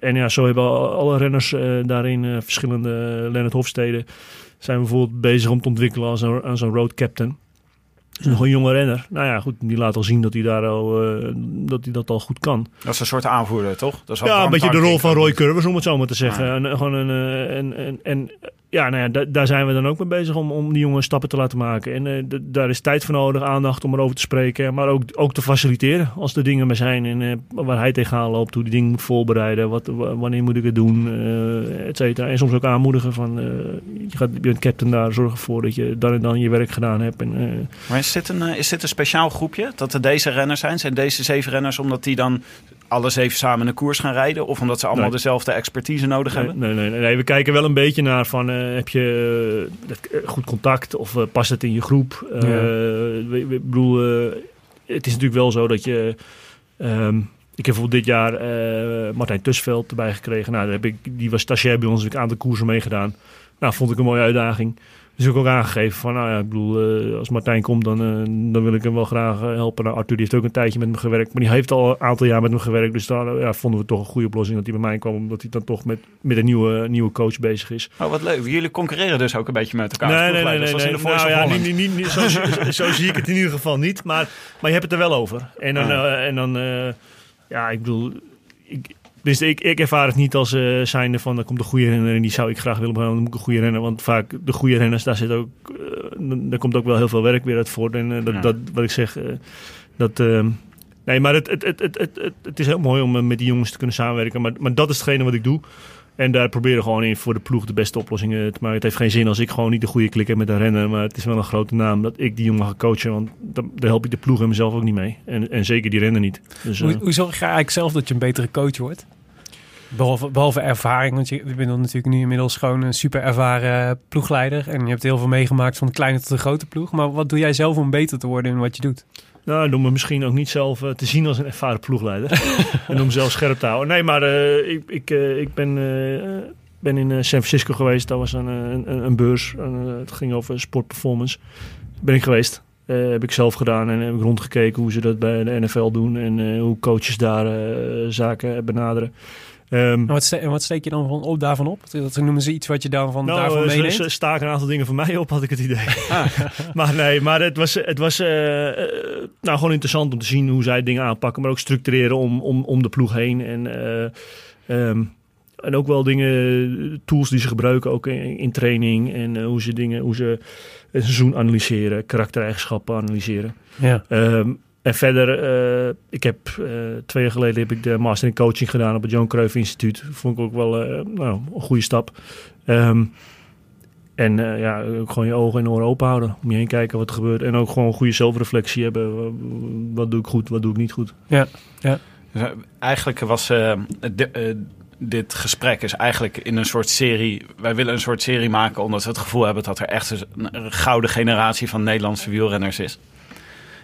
F: En ja, zo hebben al- alle renners daarin verschillende uh, Lennart Hofstede zijn bijvoorbeeld bezig om te ontwikkelen als een, als een road captain. Nog een jonge renner. Nou ja, goed, die laat al zien dat hij, daar al, eh, dat, hij dat al goed kan.
H: Dat is een soort aanvoerder, toch? Dat is
F: Ja, een beetje de rol van. Roy Curvers, om het zo maar te zeggen.
H: Ja.
F: En, eh, gewoon een, eh, en, en, en ja, nou ja, da- daar zijn we dan ook mee bezig om, om die jongen stappen te laten maken. En eh, daar is tijd voor nodig, aandacht om erover te spreken. Maar ook, ook te faciliteren als er dingen mee zijn. En eh, waar hij tegenaan loopt, hoe die dingen moet voorbereiden. Wat, wa- wanneer moet ik het doen, eh et cetera. En soms ook aanmoedigen van, je, gaat, je bent captain daar, zorg ervoor dat je dan en dan je werk gedaan hebt. En,
H: Maar is dit, een, is dit een speciaal groepje? Dat er deze renners zijn? Zijn deze zeven renners omdat die dan alle zeven samen de koers gaan rijden? Of omdat ze allemaal
F: Nee.
H: dezelfde expertise nodig
F: Nee,
H: hebben?
F: nee, nee, nee, nee. We kijken wel een beetje naar van eh, heb je eh, eh, goed contact of past het in je groep?
D: Ja.
F: we- bedoel, het is natuurlijk wel zo dat je. ehm, ik heb bijvoorbeeld dit jaar Martijn Tusveld erbij gekregen. Nou, daar heb ik, die was stagiair bij ons, heb ik een aantal koersen meegedaan. Nou, vond ik een mooie uitdaging. Dus ik ook aangegeven van, nou ja, ik bedoel, eh, als Martijn komt, dan, eh, dan wil ik hem wel graag eh, helpen. Nou, Arthur die heeft ook een tijdje met me gewerkt, maar die heeft al een aantal jaar met me gewerkt. Dus daar ja, vonden we toch een goede oplossing dat hij bij mij kwam, omdat hij dan toch met, met een nieuwe, nieuwe coach bezig is.
H: Oh, wat leuk. Jullie concurreren dus ook een beetje met elkaar.
F: Nee, nee, nee, nee. nee. Nou ja, niet, niet, niet, zo, zo, zo zie ik het in ieder geval niet. Maar, maar je hebt het er wel over. En dan,
H: Ja.
F: eh, en dan ja, ik bedoel, ik, dus ik, ik ervaar het niet als eh zijnde van, er komt een goede renner en die zou ik graag willen behouden. Dan moet ik een goede renner. Want vaak de goede renners, daar zit ook, eh, daar komt ook wel heel veel werk weer uit voort. En eh, dat,
H: Ja.
F: dat, wat ik zeg, dat... eh, Nee, maar het, het, het, het, het, het, het is heel mooi om met die jongens te kunnen samenwerken. Maar, maar dat is hetgene wat ik doe. En daar proberen we gewoon in voor de ploeg de beste oplossingen te maken. Het heeft geen zin als ik gewoon niet de goede klik heb met een renner. Maar het is wel een grote naam dat ik die jongen ga coachen. Want dan- daar help ik de ploeg en mezelf ook niet mee. En, en zeker die renner niet. Dus,
D: Hoe,
F: eh,
D: hoe zorg je eigenlijk zelf dat je een betere coach wordt? Behalve, behalve ervaring, want je, je bent dan natuurlijk nu inmiddels gewoon een super ervaren ploegleider. En je hebt heel veel meegemaakt van de kleine tot de grote ploeg. Maar wat doe jij zelf om beter te worden in wat je doet?
F: Nou, door me misschien ook niet zelf eh, te zien als een ervaren ploegleider. en om mezelf scherp te houden. Nee, maar eh, ik, ik, eh, ik ben, ben in San Francisco geweest. Dat was een, een, een beurs. Het ging over sportperformance. Ben ik geweest. Heb ik zelf gedaan en heb ik rondgekeken hoe ze dat bij de NFL doen. En hoe coaches daar zaken benaderen. Ehm,
D: En wat, ste- en wat steek je dan van op, daarvan op? Dat noemen ze iets wat je dan van
F: nou,
D: daarvan
F: eh, ze,
D: meeneemt?
F: ze staken een aantal dingen van mij op, had ik het idee. maar nee, maar het was, het was eh, eh, nou, gewoon interessant om te zien hoe zij dingen aanpakken. Maar ook structureren om, om, om de ploeg heen. En, eh, ehm, en ook wel dingen, tools die ze gebruiken, ook in, in training. En hoe ze dingen, hoe ze het seizoen analyseren, karaktereigenschappen analyseren.
D: ja.
F: Ehm, en verder, eh, ik heb eh, twee jaar geleden heb ik de master in coaching gedaan op het Johan Cruijff Instituut. Vond ik ook wel eh, nou, een goede stap. Ehm, en ja, ook gewoon je ogen en oren open houden. Om je heen kijken wat er gebeurt. En ook gewoon goede zelfreflectie hebben. Wa- Wat doe ik goed, wat doe ik niet goed.
H: Dus, eh, eigenlijk was di- dit gesprek is eigenlijk in een soort serie. Wij willen een soort serie maken omdat we het gevoel hebben dat er echt een, een gouden generatie van Nederlandse wielrenners is.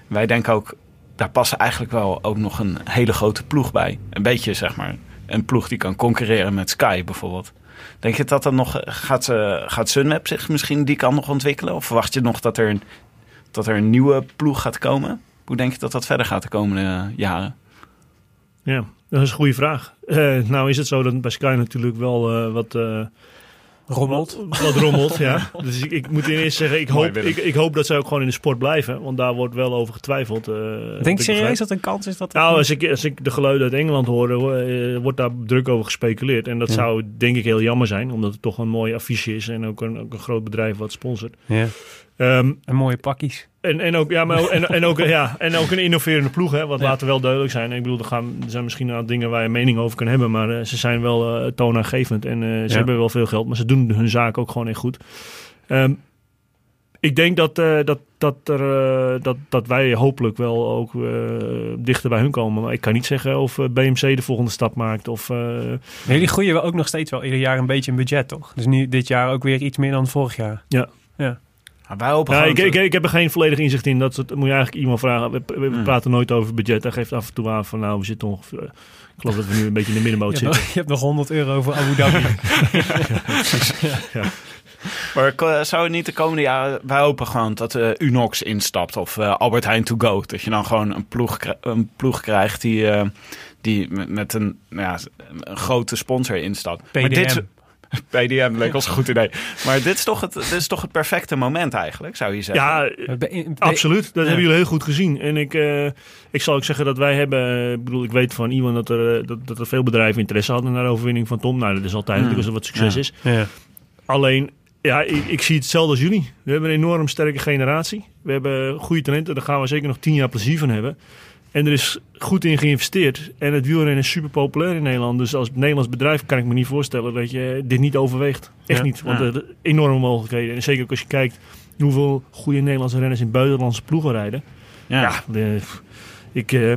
H: Wij denken ook, daar passen eigenlijk wel ook nog een hele grote ploeg bij. Een beetje zeg maar, een ploeg die kan concurreren met Sky bijvoorbeeld. Denk je dat er nog gaat, eh, gaat Sunweb zich misschien die kan nog ontwikkelen? Of verwacht je nog dat er een, dat er een nieuwe ploeg gaat komen? Hoe denk je dat dat verder gaat de komende eh, jaren?
F: Ja, dat is een goede vraag. Eh, nou is het zo dat bij Sky natuurlijk wel wat...
D: Rommelt.
F: Wat, wat rommelt, ja. Dus ik, ik moet eerst zeggen, ik hoop, ik, ik hoop dat zij ook gewoon in de sport blijven. Want daar wordt wel over getwijfeld. eh,
D: Denk je serieus dat een kans is dat...
F: Nou, als ik, als ik de geluiden uit Engeland hoor, eh, wordt daar druk over gespeculeerd. En dat
D: Ja.
F: zou denk ik heel jammer zijn, omdat het toch een mooi affiche is. En ook een, ook een groot bedrijf wat sponsort.
D: Ja.
F: Ehm,
D: En mooie pakjes.
F: en, en, ook, ja, maar, en, en, ook, ja, en ook een innoverende ploeg, hè, wat
D: Ja.
F: laten wel duidelijk zijn. Ik bedoel, er, gaan, er zijn misschien aantal dingen waar je mening over kan hebben, maar eh, ze zijn wel eh, toonaangevend en eh, ze
D: Ja.
F: hebben wel veel geld, maar ze doen hun zaak ook gewoon echt goed. Ehm, ik denk dat, dat, dat, er, dat, dat wij hopelijk wel ook dichter bij hun komen. Maar ik kan niet zeggen of BMC de volgende stap maakt. Of,
D: jullie groeien wel ook nog steeds wel ieder jaar een beetje een budget, toch? Dus nu dit jaar ook weer iets meer dan vorig jaar.
H: Maar wij hopen
F: ja,
H: gewoon
F: ik, ik, ik heb er geen volledig inzicht in. Dat, soort- moet je eigenlijk iemand vragen. We, we
H: Hmm.
F: praten nooit over budget. Hij geeft af en toe aan van nou, we zitten ongeveer... Ik geloof dat we nu een beetje in de middenmoot zitten.
D: nog, je hebt nog 100 euro voor Abu Dhabi.
H: Maar ko- zou het niet de komende jaren... Wij hopen gewoon dat eh, Unox instapt of eh, Albert Heijn to go. Dat je dan gewoon een ploeg, een ploeg krijgt die, eh, die met, met een, nou ja, een grote sponsor instapt. Maar dit,
D: PDM.
H: Leek ons een goed idee. Maar dit is, toch het, dit is toch het perfecte moment eigenlijk, zou je zeggen?
F: Ja, absoluut. Dat
D: Ja.
F: hebben jullie heel goed gezien. En ik, eh, ik zal ook zeggen dat wij hebben... eh, Ik bedoel, ik weet van iemand dat er, eh, dat, dat er veel bedrijven interesse hadden naar de overwinning van Tom. Nou, dat is altijd
H: Hmm.
F: natuurlijk als er wat succes
H: Ja.
F: is.
D: Ja.
F: Alleen, ja, ik, ik zie het hetzelfde als jullie. We hebben een enorm sterke generatie. We hebben goede talenten. Daar gaan we zeker nog tien jaar plezier van hebben. En er is goed in geïnvesteerd. En het wielrennen is super populair in Nederland. Dus als Nederlands bedrijf kan ik me niet voorstellen dat je dit niet overweegt. Echt
D: Ja.
F: niet. Want
D: Ja.
F: er zijn enorme mogelijkheden. En zeker ook als je kijkt hoeveel goede Nederlandse renners in buitenlandse ploegen rijden.
H: Ja.
F: Ja, de- ik, eh,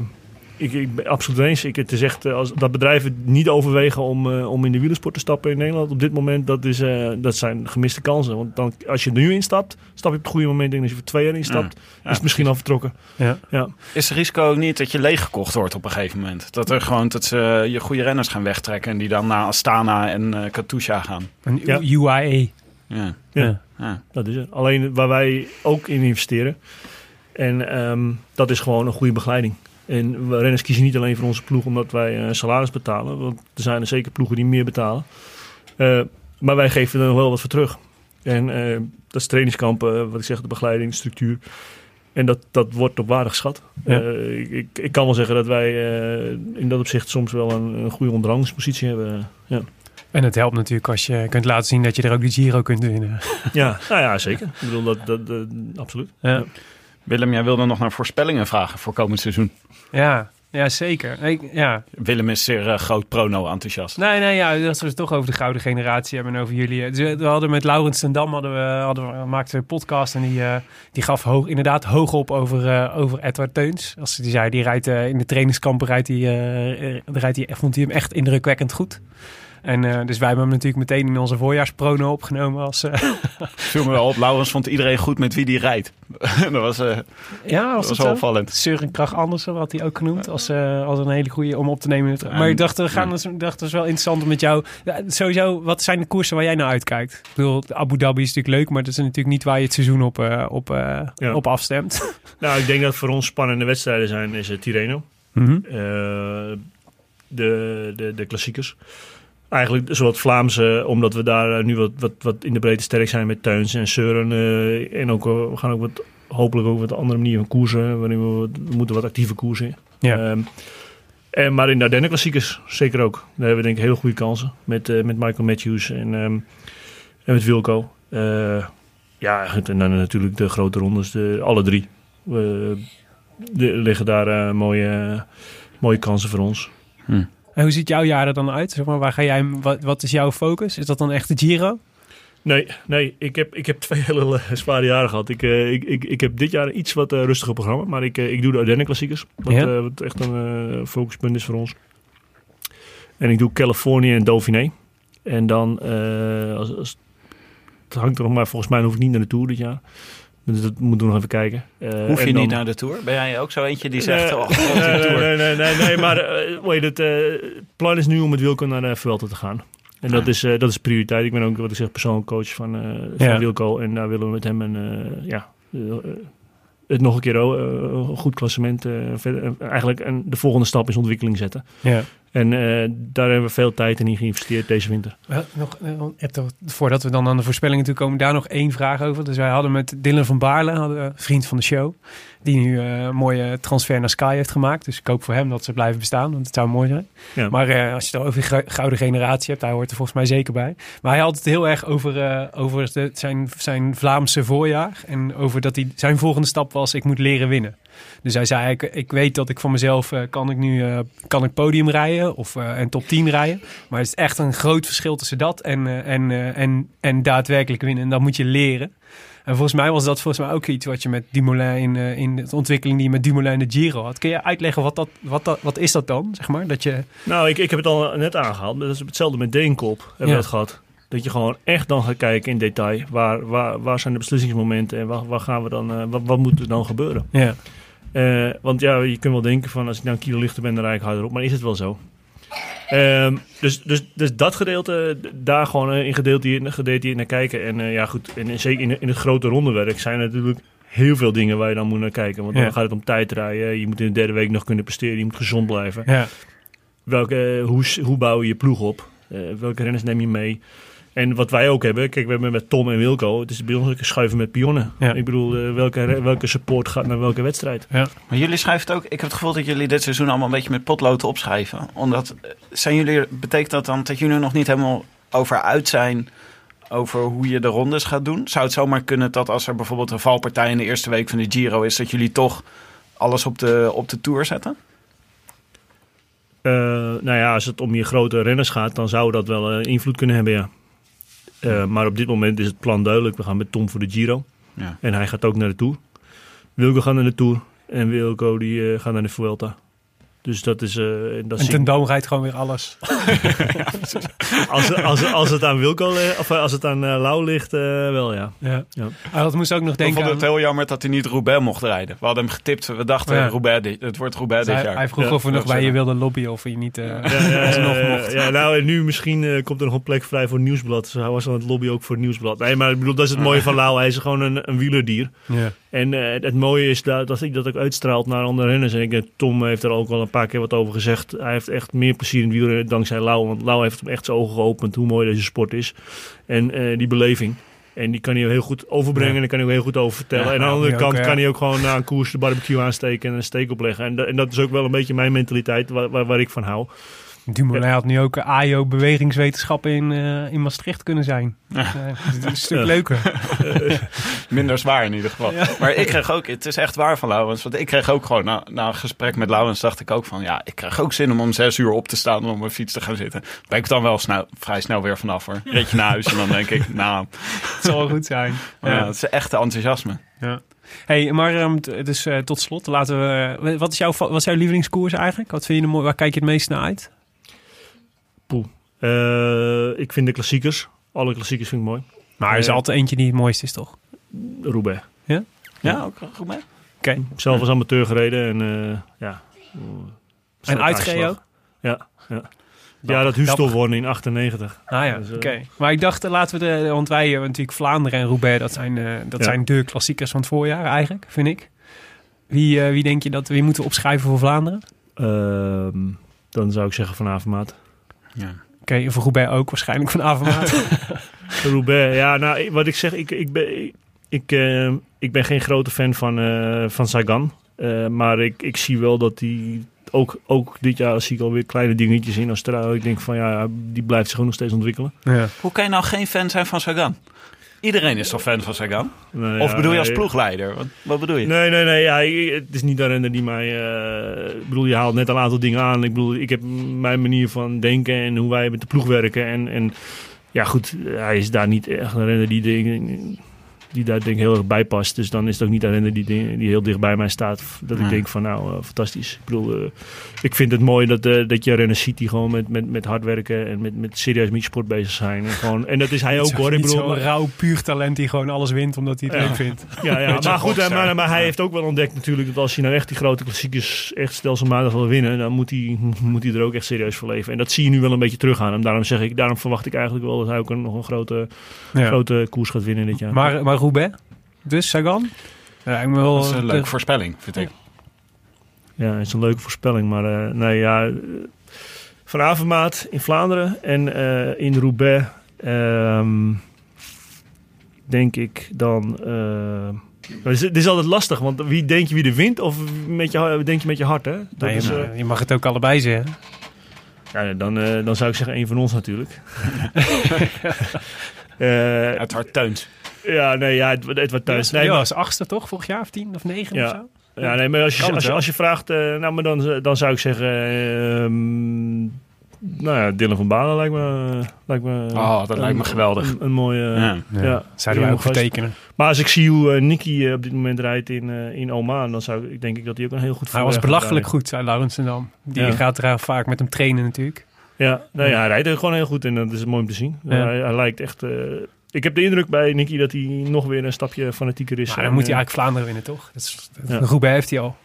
F: ik, ik ben absoluut eens. Ik, het is echt, eh, als dat bedrijven niet overwegen om, eh, om in de wielersport te stappen in Nederland op dit moment, dat, is, eh, dat zijn gemiste kansen. Want dan, als je er nu instapt, stap je op het goede moment in. Als je voor twee jaar instapt,
H: Ja,
F: is het misschien al vertrokken.
D: Ja.
F: Ja.
H: Is het risico ook niet dat je leeggekocht wordt op een gegeven moment? Dat er gewoon dat ze je goede renners gaan wegtrekken en die dan naar Astana en eh Katusha gaan.
D: Een
F: Ja.
D: UAE.
H: Ja.
F: Ja.
H: Ja.
F: Dat is het. Alleen waar wij ook in investeren. En ehm, dat is gewoon een goede begeleiding. En renners kiezen niet alleen voor onze ploeg omdat wij eh, salaris betalen. Want er zijn er zeker ploegen die meer betalen. Eh, maar wij geven er nog wel wat voor terug. En eh, dat is trainingskampen, wat ik zeg, de begeleiding, de structuur. En dat, dat wordt op waarde geschat.
D: Ja.
F: Ik, ik, kan wel zeggen dat wij in dat opzicht soms wel een, een goede onderhandelingspositie hebben. Ja.
D: En het helpt natuurlijk als je kunt laten zien dat je er ook de Giro kunt winnen.
F: Ja, nou ja, zeker. Ik bedoel, dat, dat, dat- absoluut.
D: Ja.
H: Willem, jij wilde nog naar voorspellingen vragen voor komend seizoen.
D: Ja, Ja, zeker. Ik, ja.
H: Willem is zeer uh, groot prono-enthousiast.
D: Nee, nee, ja, dat we het toch over de gouden generatie hebben en over jullie. Dus we hadden met Laurens ten Dam hadden we, hadden we, maakten een podcast en die, uh, die gaf hoog, inderdaad hoog op over, uh, over Edward Teuns. Als die zei, die rijdt in de trainingskampen, rijdt hij, rijdt hij, vond hij hem echt indrukwekkend goed. En uh, dus wij hebben hem natuurlijk meteen in onze voorjaarsprono opgenomen. Als, uh...
H: Viel me wel op. Laurens vond iedereen goed met wie die rijdt. dat was, uh,
D: ja, was
H: dat was wel opvallend.
D: Søren Krach Andersen had hij ook genoemd als, als een hele goede om op te nemen. Ja, maar ik dacht, we gaan, dus, dacht, dat is wel interessant om met jou... Ja, sowieso, wat zijn de koersen waar jij naar uitkijkt? Ik bedoel, Abu Dhabi is natuurlijk leuk, maar dat is natuurlijk niet waar je het seizoen op, op, ja. op afstemt.
F: nou, ik denk dat voor ons spannende wedstrijden zijn is Tirreno.
D: Mm -hmm.
F: de, de, de klassiekers eigenlijk een soort Vlaamse, omdat we daar nu wat, wat, wat in de breedte sterk zijn met Teuns en Seuren. Uh, en ook, we gaan ook wat, hopelijk ook wat andere manier van koersen, waarin we, wat, we moeten wat actieve koersen.
D: Ja.
F: Um, en, maar in de Ardennen klassiekers zeker ook. Daar hebben we denk ik heel goede kansen. Met, uh, met Michael Matthews en, um, en met Wilco. Uh, ja, en dan natuurlijk de grote rondes, de, alle drie. de, liggen daar mooie, mooie kansen voor ons.
D: Hm. Hoe ziet jouw jaar er dan uit? Zeg maar, waar ga jij, wat, wat is jouw focus? Is dat dan echt de Giro?
F: Nee, nee ik, heb, ik heb twee hele zware jaren gehad. Ik, uh, ik, ik, ik heb dit jaar een iets wat uh, rustiger programma. Maar ik, uh, ik doe de Ardennen klassiekers. Wat,
D: Ja.
F: wat echt een focuspunt is voor ons. En ik doe Californië en Dauphiné. En dan, als, als, het hangt er nog maar, volgens mij hoef ik niet naar de Tour dit jaar. Dus dat moeten we nog even kijken. Uh,
H: Hoef je
F: en dan-
H: niet naar de Tour? Ben jij ook zo eentje die zegt...
F: Nee,
H: oh,
F: nee,
H: Tour.
F: nee, nee, nee, nee, maar eh, het, eh, het plan is nu om met Wilco naar uh, Vuelta te gaan. En dat,
H: Ja.
F: is, eh, dat is prioriteit. Ik ben ook, wat ik zeg, persoonlijk coach van, eh, van
D: Ja.
F: Wilco. En daar willen we met hem een, eh, ja, eh, het nog een keer eh, een goed klassement. eh, verder, eh, eigenlijk een, de volgende stap is ontwikkeling zetten.
D: Ja.
F: En eh, daar hebben we veel tijd in geïnvesteerd deze winter.
D: Wel, nog, eh, even, voordat we dan aan de voorspellingen toe komen, daar nog één vraag over. Dus wij hadden met Dylan van Baarle, hadden, vriend van de show, die nu eh, een mooie transfer naar Sky heeft gemaakt. Dus ik hoop voor hem dat ze blijven bestaan, want het zou mooi zijn.
F: Ja.
D: Maar eh, als je het over de gou- gouden generatie hebt, hij hoort er volgens mij zeker bij. Maar hij had het heel erg over, eh, over de, zijn, zijn Vlaamse voorjaar. En over dat hij, zijn volgende stap was, ik moet leren winnen. Dus hij zei, ik, ik weet dat ik van mezelf eh, kan ik nu eh, kan ik podium rijden of eh, en top 10 rijden. Maar het is echt een groot verschil tussen dat en, en, en, en daadwerkelijk winnen. En dat moet je leren. En volgens mij was dat volgens mij ook iets wat je met Dumoulin in, in de ontwikkeling die je met Dumoulin in de Giro had. Kun je uitleggen wat, dat, wat, dat, wat is dat dan, zeg maar? Dat je,
F: Nou, ik, ik heb het al net aangehaald. Dat is hetzelfde met Deenkop. Hebben
D: Ja.
F: we dat gehad. Dat je gewoon echt dan gaat kijken in detail. Waar, waar, waar zijn de beslissingsmomenten en waar, waar gaan we dan, wat, wat moet er dan gebeuren?
D: ja.
F: Eh, want ja, je kunt wel denken van als ik nou een kilo lichter ben, dan rijd ik harder op. Maar is het wel zo? Ehm, dus, dus, dus dat gedeelte, daar gewoon eh, in gedetailleerd, gedetailleerd naar kijken. En eh, ja goed, en zeker in, in het grote rondewerk zijn er natuurlijk heel veel dingen waar je dan moet naar kijken. Want
D: Ja.
F: dan gaat het om tijdrijden. Je moet in de derde week nog kunnen presteren. Je moet gezond blijven.
D: Ja.
F: Welke, hoe, hoe bouw je je ploeg op? Welke renners neem je mee? En wat wij ook hebben, kijk, we hebben met Tom en Wilco, het is bij ons ook een schuiven met pionnen.
D: Ja.
F: Ik bedoel, eh, welke, welke support gaat naar welke wedstrijd?
H: Maar jullie schrijven het ook... Ik heb het gevoel dat jullie dit seizoen allemaal een beetje met potlood opschrijven. Omdat, eh, zijn jullie, betekent dat dan dat jullie er nog niet helemaal over uit zijn... over hoe je de rondes gaat doen? Zou het zomaar kunnen dat als er bijvoorbeeld een valpartij in de eerste week van de Giro is... dat jullie toch alles op de, op de Tour zetten?
F: Eh, nou ja, als het om je grote renners gaat, dan zou dat wel invloed kunnen hebben, ja. Eh, maar op dit moment is het plan duidelijk. We gaan met Tom voor de Giro.
H: Ja.
F: En hij gaat ook naar de Tour. Wilco gaat naar de Tour. En Wilco die eh, gaat naar de Vuelta. Dus dat is... eh, dat
D: En
F: zie-
D: ten Dam rijdt gewoon weer alles.
F: als, als, als het aan Wilco ligt, of eh, als het aan eh, Lau ligt, eh, wel ja.
D: Ja.
F: Ja.
D: Ah, dat moest ook nog
H: Ik
D: denken
H: vond
D: aan...
H: het heel jammer dat hij niet Roubaix mocht rijden. We hadden hem getipt. We dachten,
D: Ja.
H: Roubaix, dit- het wordt Roubaix dit
D: hij,
H: jaar.
D: hij vroeg
F: Ja,
D: of we nog bij je
H: zeggen.
D: wilde lobbyen of je niet... eh,
F: Ja, ja,
D: alsnog
F: ja,
D: mocht.
F: ja, nou, en nu misschien eh, komt er nog een plek vrij voor het Nieuwsblad. Dus hij was aan het lobby ook voor het Nieuwsblad. Nee, maar ik bedoel, dat is het mooie van Lau. Hij is gewoon een, een wielerdier.
D: Ja.
F: En eh, het mooie is dat, dat ik dat ook uitstraalt naar andere renners. En ik, denk, Tom heeft er ook al een paar keer wat over gezegd. Hij heeft echt meer plezier in het wielrennen dankzij Lau. Want Lau heeft hem echt zijn ogen geopend hoe mooi deze sport is. En eh, die beleving. En die kan hij heel goed overbrengen
D: Ja.
F: en daar kan hij ook heel goed over vertellen.
D: Ja,
F: en aan de andere
D: ook,
F: kant kan hij ook gewoon na een koers de barbecue aansteken en een steek opleggen. En, da- en dat is ook wel een beetje mijn mentaliteit waar, waar, waar ik van hou.
D: Dumoulin had nu ook AIO bewegingswetenschappen in, eh, in Maastricht kunnen zijn. Eh, dat is een stuk leuker.
H: Minder zwaar in ieder geval. Maar ik kreeg ook, het is echt waar van Laurens. Want ik kreeg ook gewoon, na, na een gesprek met Laurens, dacht ik ook van, ja, ik krijg ook zin om om zes uur op te staan op mijn fiets te gaan zitten. Ben ik dan wel snel, vrij snel weer vanaf hoor. Reed je naar huis en dan denk ik, nou,
D: Het zal wel goed zijn.
H: ja, het is echt enthousiasme.
D: Ja. Hey, maar dus eh, tot slot, laten we. eh, wat, is jouw, wat is jouw lievelingskoers eigenlijk? Wat vind je er mooi? Waar kijk je het meest naar uit?
F: Poeh. Eh, ik vind de klassiekers. Alle klassiekers vind ik mooi.
D: Maar er is
F: Eh,
D: altijd eentje die het mooiste is, toch?
F: Roubaix.
H: Ja, ook goed mee.
D: Oké.
F: Zelf als amateur gereden en eh, ja.
D: En uitgereden ook?
F: Ja, ja. Ja, dat Hustel won in 98.
D: Ah ja,
F: Dus, eh,
D: oké. Maar ik dacht, eh, laten we de. Want wij hebben natuurlijk Vlaanderen en Roubaix, dat zijn, eh, dat
F: Ja.
D: zijn de klassiekers van het voorjaar eigenlijk, vind ik. Wie, eh, wie denk je dat wie moeten we opschrijven voor Vlaanderen?
F: Ehm, dan zou ik zeggen van Avermaat.
H: Ja.
D: Oké, en voor Roubaix ook waarschijnlijk van Avermaat.
F: Roubaix, ja, nou, wat ik zeg, ik, ik, ben, ik, ik, eh, ik ben geen grote fan van, eh, van Sagan. Eh, maar ik, ik zie wel dat die, ook, ook dit jaar zie ik alweer kleine dingetjes in Australië. Ik denk van ja, die blijft zich ook nog steeds ontwikkelen.
D: ja.
H: Hoe kan je nou geen fan zijn van Sagan? Iedereen is toch fan van Sagan?
F: Nou
H: Of bedoel je als ploegleider? Wat, wat bedoel je?
F: Nee, nee, nee. Ja, het is niet de renner die mij... eh, ik bedoel, je haalt net een aantal dingen aan. Ik bedoel, ik heb mijn manier van denken en hoe wij met de ploeg werken. En, en ja, goed, hij is daar niet echt een renner die, dingen- die daar denk ik heel erg bij past. Dus dan is het ook niet een renner die, die heel dicht bij mij staat. Dat ik denk van, nou, eh, fantastisch. Ik bedoel, eh, ik vind het mooi dat, eh, dat je renners ziet die gewoon met, met, met hard werken en met, met serieus met sport bezig zijn. En, gewoon, en dat is hij ook
D: Zo-
F: hoor. Ik bedoel,
D: zo'n rauw, puur talent die gewoon alles wint omdat hij het
F: Ja.
D: leuk vindt.
F: Ja, ja. Maar goed,
H: rockstar.
F: maar, maar hij heeft ook wel ontdekt natuurlijk dat als hij nou echt die grote klassiekers echt stelselmatig wil winnen, dan moet hij, moet hij er ook echt serieus voor leven. En dat zie je nu wel een beetje terug aan hem. Daarom zeg ik, daarom verwacht ik eigenlijk wel dat hij ook een, nog een grote, grote koers gaat winnen dit jaar.
D: Maar, maar Roubaix? Dus Sagan? Ja, ik wel,
H: Dat is een
D: de-
H: leuke voorspelling, vind ik.
F: Ja, het is een leuke voorspelling. Maar eh, nee, ja, eh, Van Avermaat in Vlaanderen en eh, in Roubaix ehm, denk ik dan... eh, het, is, het is altijd lastig, want wie denk je wie er wint of met je, denk je met je hart, hè? Dat
D: Nee,
F: is,
D: maar
F: eh,
D: je mag het ook allebei zeggen.
F: Ja, dan, eh, dan zou ik zeggen één van ons natuurlijk. Eh,
H: Het hart teunt.
F: Ja, nee, ja, het, het wordt thuis. Nee,
D: ja,
F: maar,
D: was achtste toch? Vorig jaar of tien of negen
F: Ja.
D: of zo?
F: ja, nee, maar als je, als je, als je vraagt, eh, nou, maar dan, dan zou ik zeggen, ehm, nou ja, Dylan van Balen lijkt me, lijkt me
H: Oh, dat lijkt me geweldig.
F: Een, een mooie,
H: Ja.
F: ja.
D: Zouden wij ook vertekenen.
F: Maar als ik zie hoe eh, Nicky eh, op dit moment rijdt in, eh, in Oman, dan zou ik, denk ik dat hij ook een heel goed
D: Hij was belachelijk
F: rijden.
D: goed, zei Laurensendam. Die
F: Ja.
D: gaat er vaak met hem trainen natuurlijk.
F: Ja, nou ja, hij rijdt er gewoon heel goed en dat is mooi om te zien.
D: Ja.
F: Hij, hij lijkt echt... ik heb de indruk bij Nicky dat hij nog weer een stapje fanatieker is.
D: Maar
F: En,
D: dan moet hij
F: eh,
D: eigenlijk Vlaanderen winnen, toch? Dat is, dat,
F: Ja.
D: Roubaix heeft hij al.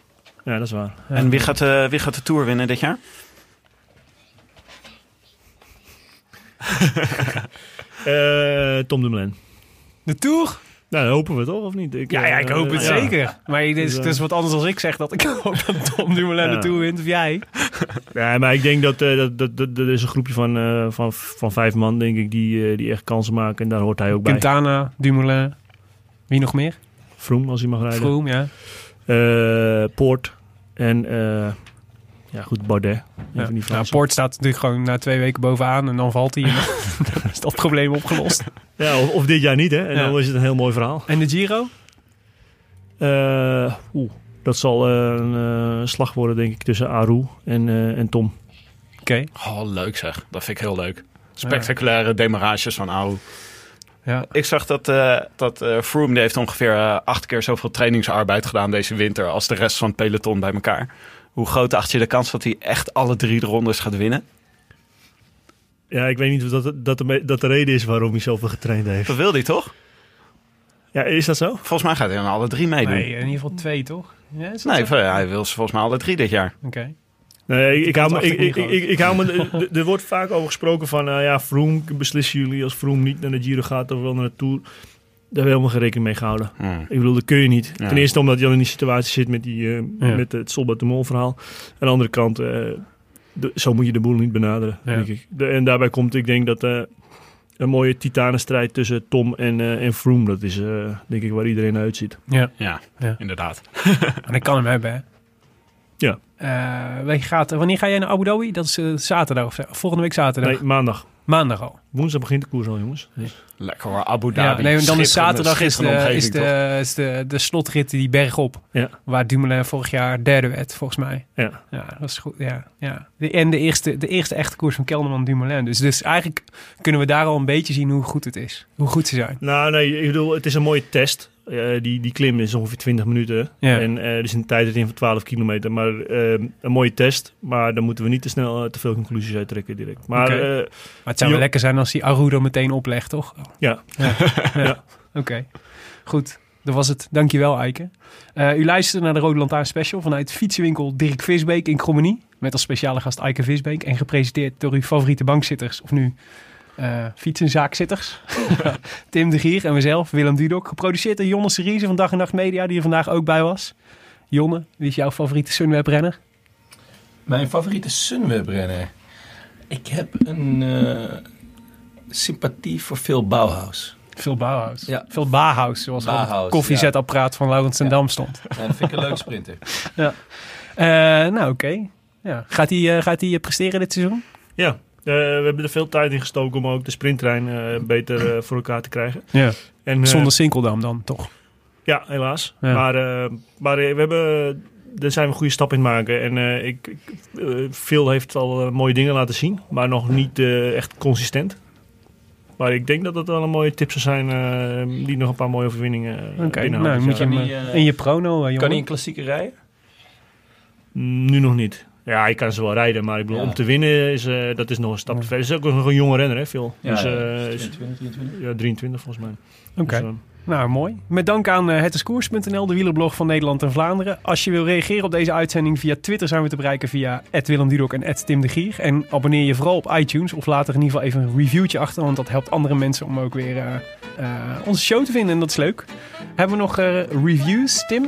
F: Ja, dat is waar.
H: En wie gaat, eh, wie gaat de Tour winnen dit jaar?
F: Eh, Tom Dumoulin.
D: De Tour?
F: Nou, dat hopen we toch, of niet?
D: Ja, ja, ik hoop het
F: eh, ja.
D: zeker. Maar het is,
F: Dus, eh,
D: het is wat anders als ik zeg dat ik hoop dat Tom Dumoulin
F: Ja.
D: Tour wint of jij.
F: Ja, maar ik denk dat, eh, dat, dat, dat, dat is een groepje van, eh, van, van vijf man, denk ik, die, eh, die echt kansen maken. En daar hoort hij ook bij.
D: Quintana, Dumoulin. Wie nog meer?
F: Froome, als hij mag rijden.
D: Froome, ja.
F: Eh, Poort. En, eh, ja goed, Bardet. Even
D: ja. Nou. Port staat natuurlijk gewoon na twee weken bovenaan en dan valt hij. En dan is dat probleem opgelost.
F: Ja, of, of dit jaar niet, hè. En
D: Ja.
F: dan is het een heel mooi verhaal.
D: En de Giro?
F: Eh, oeh, dat zal eh, een eh, slag worden, denk ik, tussen Aru en, eh, en Tom.
D: Oké.
H: Oh, leuk zeg. Dat vind ik heel leuk. Spectaculaire demarages van Aru.
D: Ja.
H: Ik zag dat, eh dat eh, Froome die heeft ongeveer acht keer zoveel trainingsarbeid gedaan deze winter als de rest van het peloton bij elkaar. Hoe groot acht je de kans dat hij echt alle drie de rondes gaat winnen?
F: Ja, ik weet niet of dat, dat, de, dat de reden is waarom hij zoveel getraind heeft.
H: Dat wil hij toch?
F: Ja, is dat zo?
H: Volgens mij gaat hij aan alle drie meedoen.
D: Nee,
H: Nee,
D: in ieder geval twee, toch? Ja, zo?
H: hij wil ze volgens mij alle drie dit jaar.
D: Oké.
F: Nee, ik, ik, hou me, ik, ik,
D: ik niet
F: ik, ik hou me, er- wordt vaak over gesproken van, nou ja, Froome beslissen jullie als Froome niet naar de Giro gaat of wel naar de Tour. Daar hebben we helemaal geen rekening mee gehouden.
H: Hmm.
F: Ik bedoel, dat kun je niet.
H: Ja.
F: Ten eerste omdat je al in die situatie zit met, die, eh,
D: Ja.
F: met het Solbat de Mol verhaal. Aan de andere kant, eh, de- zo moet je de boel niet benaderen,
D: Ja.
F: denk ik. De- en daarbij komt, ik denk dat eh, een mooie titanenstrijd tussen Tom en, eh en Froome, dat is eh, denk ik waar iedereen naar uitziet.
D: Ja,
H: Ja,
D: Ja.
H: inderdaad.
D: en ik kan hem hebben, hè.
F: Ja.
D: Eh, wij gaat, wanneer ga jij naar Abu Dhabi? Dat is zaterdag of. Volgende week zaterdag.
F: Nee, maandag.
D: Maandag al.
F: Woensdag begint de koers al, jongens. Dus-
H: Lekker hoor, Abu
D: Ja,
H: Dhabi.
D: nee, dan is zaterdag is de, is,
H: omgeving, toch?
D: de, is de, de slotrit die bergop.
F: Ja.
D: Waar Dumoulin vorig jaar derde werd, volgens mij.
F: Ja.
D: Ja, dat is goed. Ja, ja. De, en de eerste, de eerste echte koers van Kelderman Dumoulin. Dus, dus eigenlijk kunnen we daar al een beetje zien hoe goed het is. Hoe goed ze zijn.
F: Nou, nee, ik bedoel, het is een mooie test. Eh, die, die klim is ongeveer 20 minuten.
D: Ja.
F: En eh, er is een tijd in van 12 kilometer. Maar eh, een mooie test. Maar dan moeten we niet te snel eh, te veel conclusies uittrekken direct. Maar
D: het zou wel lekker zijn als die Arudo meteen oplegt, toch?
F: ja,
D: Ja.
F: Ja.
D: Oké, goed. Dat was het. Dankjewel, Eike. U luisterde naar de Rode Lantaarn Special vanuit fietsenwinkel Dirk Visbeek in Krommenie. Met als speciale gast Eike Visbeek. En gepresenteerd door uw favoriete bankzitters. Of nu eh fietsenzaakzitters. Tim de Gier en mezelf, Willem Dudok. Geproduceerd door Jonne Seriese van Dag en Nacht Media, die er vandaag ook bij was. Jonne, wie is jouw favoriete Sunweb-renner?
I: Mijn favoriete Sunweb-renner? Ik heb een eh, sympathie voor Phil Bauhaus.
D: Phil Bauhaus.
I: Ja.
D: Phil Bauhaus, zoals op het
I: Bauhaus,
D: koffiezetapparaat van Laurens
I: Ja.
D: Dam stond.
I: Ja, dat vind ik een leuke sprinter.
D: Eh, nou, oké. Ja. Gaat hij eh, gaat hij, presteren dit seizoen?
F: ja. Eh, we hebben er veel tijd in gestoken om ook de sprinttrein eh, beter eh, voor elkaar te krijgen.
D: Ja.
F: En, eh,
D: Zonder Sinkeldam dan, toch?
F: Ja, helaas.
D: Ja.
F: Maar, eh, maar we hebben, daar zijn we goede stap in maken. En eh, ik, ik, Phil heeft al mooie dingen laten zien, maar nog niet eh, echt consistent. Maar ik denk dat dat wel een mooie tip zou zijn eh, die nog een paar mooie overwinningen
D: Oké,
F: binnenhoudt
D: nou moet je hem in je prono,
I: Kan hij een klassieke rijden?
F: Nu nog niet. Ja, ik kan ze wel rijden, maar ik bedoel,
I: Ja.
F: om te winnen, is, eh, dat is nog een stap te ver. Het is ook nog een jonge renner, hè, Phil?
I: Ja,
F: dus,
I: ja,
F: eh, is-
I: 22, 23.
F: ja, 23 volgens mij.
D: Oké,
F: Dus, eh,
D: nou mooi. Met dank aan uh, de wielerblog van Nederland en Vlaanderen. Als je wil reageren op deze uitzending via Twitter zijn we te bereiken via Willem Dudok en Tim de Gier. En abonneer je vooral op iTunes of laat er in ieder geval even een reviewtje achter, want dat helpt andere mensen om ook weer eh, eh, onze show te vinden en dat is leuk. Hebben we nog eh, reviews, Tim?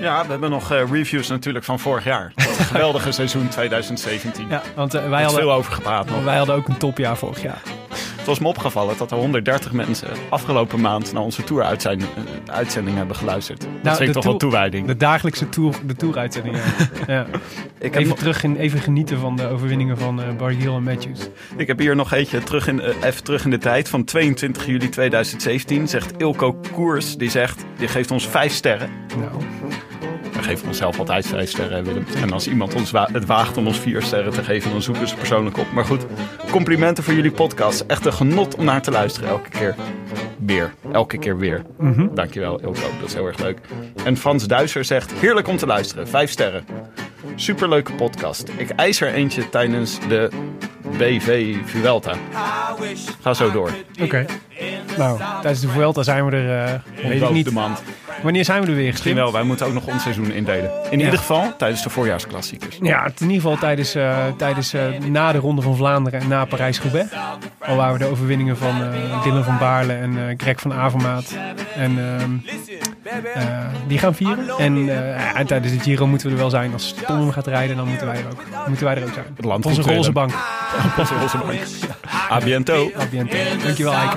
H: Ja, we hebben nog eh, reviews natuurlijk van vorig jaar. Geweldige seizoen 2017.
D: Ja, want eh, wij, hadden,
H: veel over gepraat nog.
D: wij hadden ook een topjaar vorig jaar.
H: Het was me opgevallen dat er 130 mensen afgelopen maand naar onze tour-uitzending hebben geluisterd. Dat
D: Nou,
H: vind
D: de
H: ik toch wel
D: tour-
H: toewijding.
D: De dagelijkse tour, de tour-uitzending. ja. ja.
H: Ik heb,
D: Even, terug in, even genieten van de overwinningen van eh Bargiel en Matthews.
H: ik heb hier nog eentje terug in, eh, even terug in de tijd. Van 22 juli 2017 zegt Ilko Koers, die zegt, die geeft ons vijf sterren.
D: Nou,
H: geven onszelf altijd vijf sterren, Willem. En als iemand ons wa- het waagt om ons vier sterren te geven, dan zoeken ze persoonlijk op. Maar goed, complimenten voor jullie podcast. Echt een genot om naar te luisteren elke keer. Weer. Elke keer weer. Dankjewel, Ilko. Dat is heel erg leuk. En Frans Duiser zegt, heerlijk om te luisteren. Vijf sterren. Superleuke podcast. Ik eis er eentje tijdens de BV Vuelta. Ga zo door.
D: oké. Nou, tijdens de Vuelta zijn we er, eh, weet ik niet.
H: de mand.
D: Wanneer zijn we er weer?
H: Misschien wel, wij moeten ook nog ons seizoen indelen. In
D: Ja.
H: ieder geval tijdens de voorjaarsklassiekers.
D: Ja, in ieder geval tijdens, eh, tijdens eh, na de Ronde van Vlaanderen en na Parijs-Roubaix. Al waar we de overwinningen van eh Dylan van Baarle en eh, Greg van Avermaat. En ehm, eh, die gaan vieren. En, eh, en tijdens de Giro moeten we er wel zijn. Als Tom hem gaat rijden, dan moeten wij er ook, moeten wij er ook zijn.
H: Het land
D: Op onze roze bank.
H: Onze roze bank. A biento.
D: A biento. Dankjewel, Eike.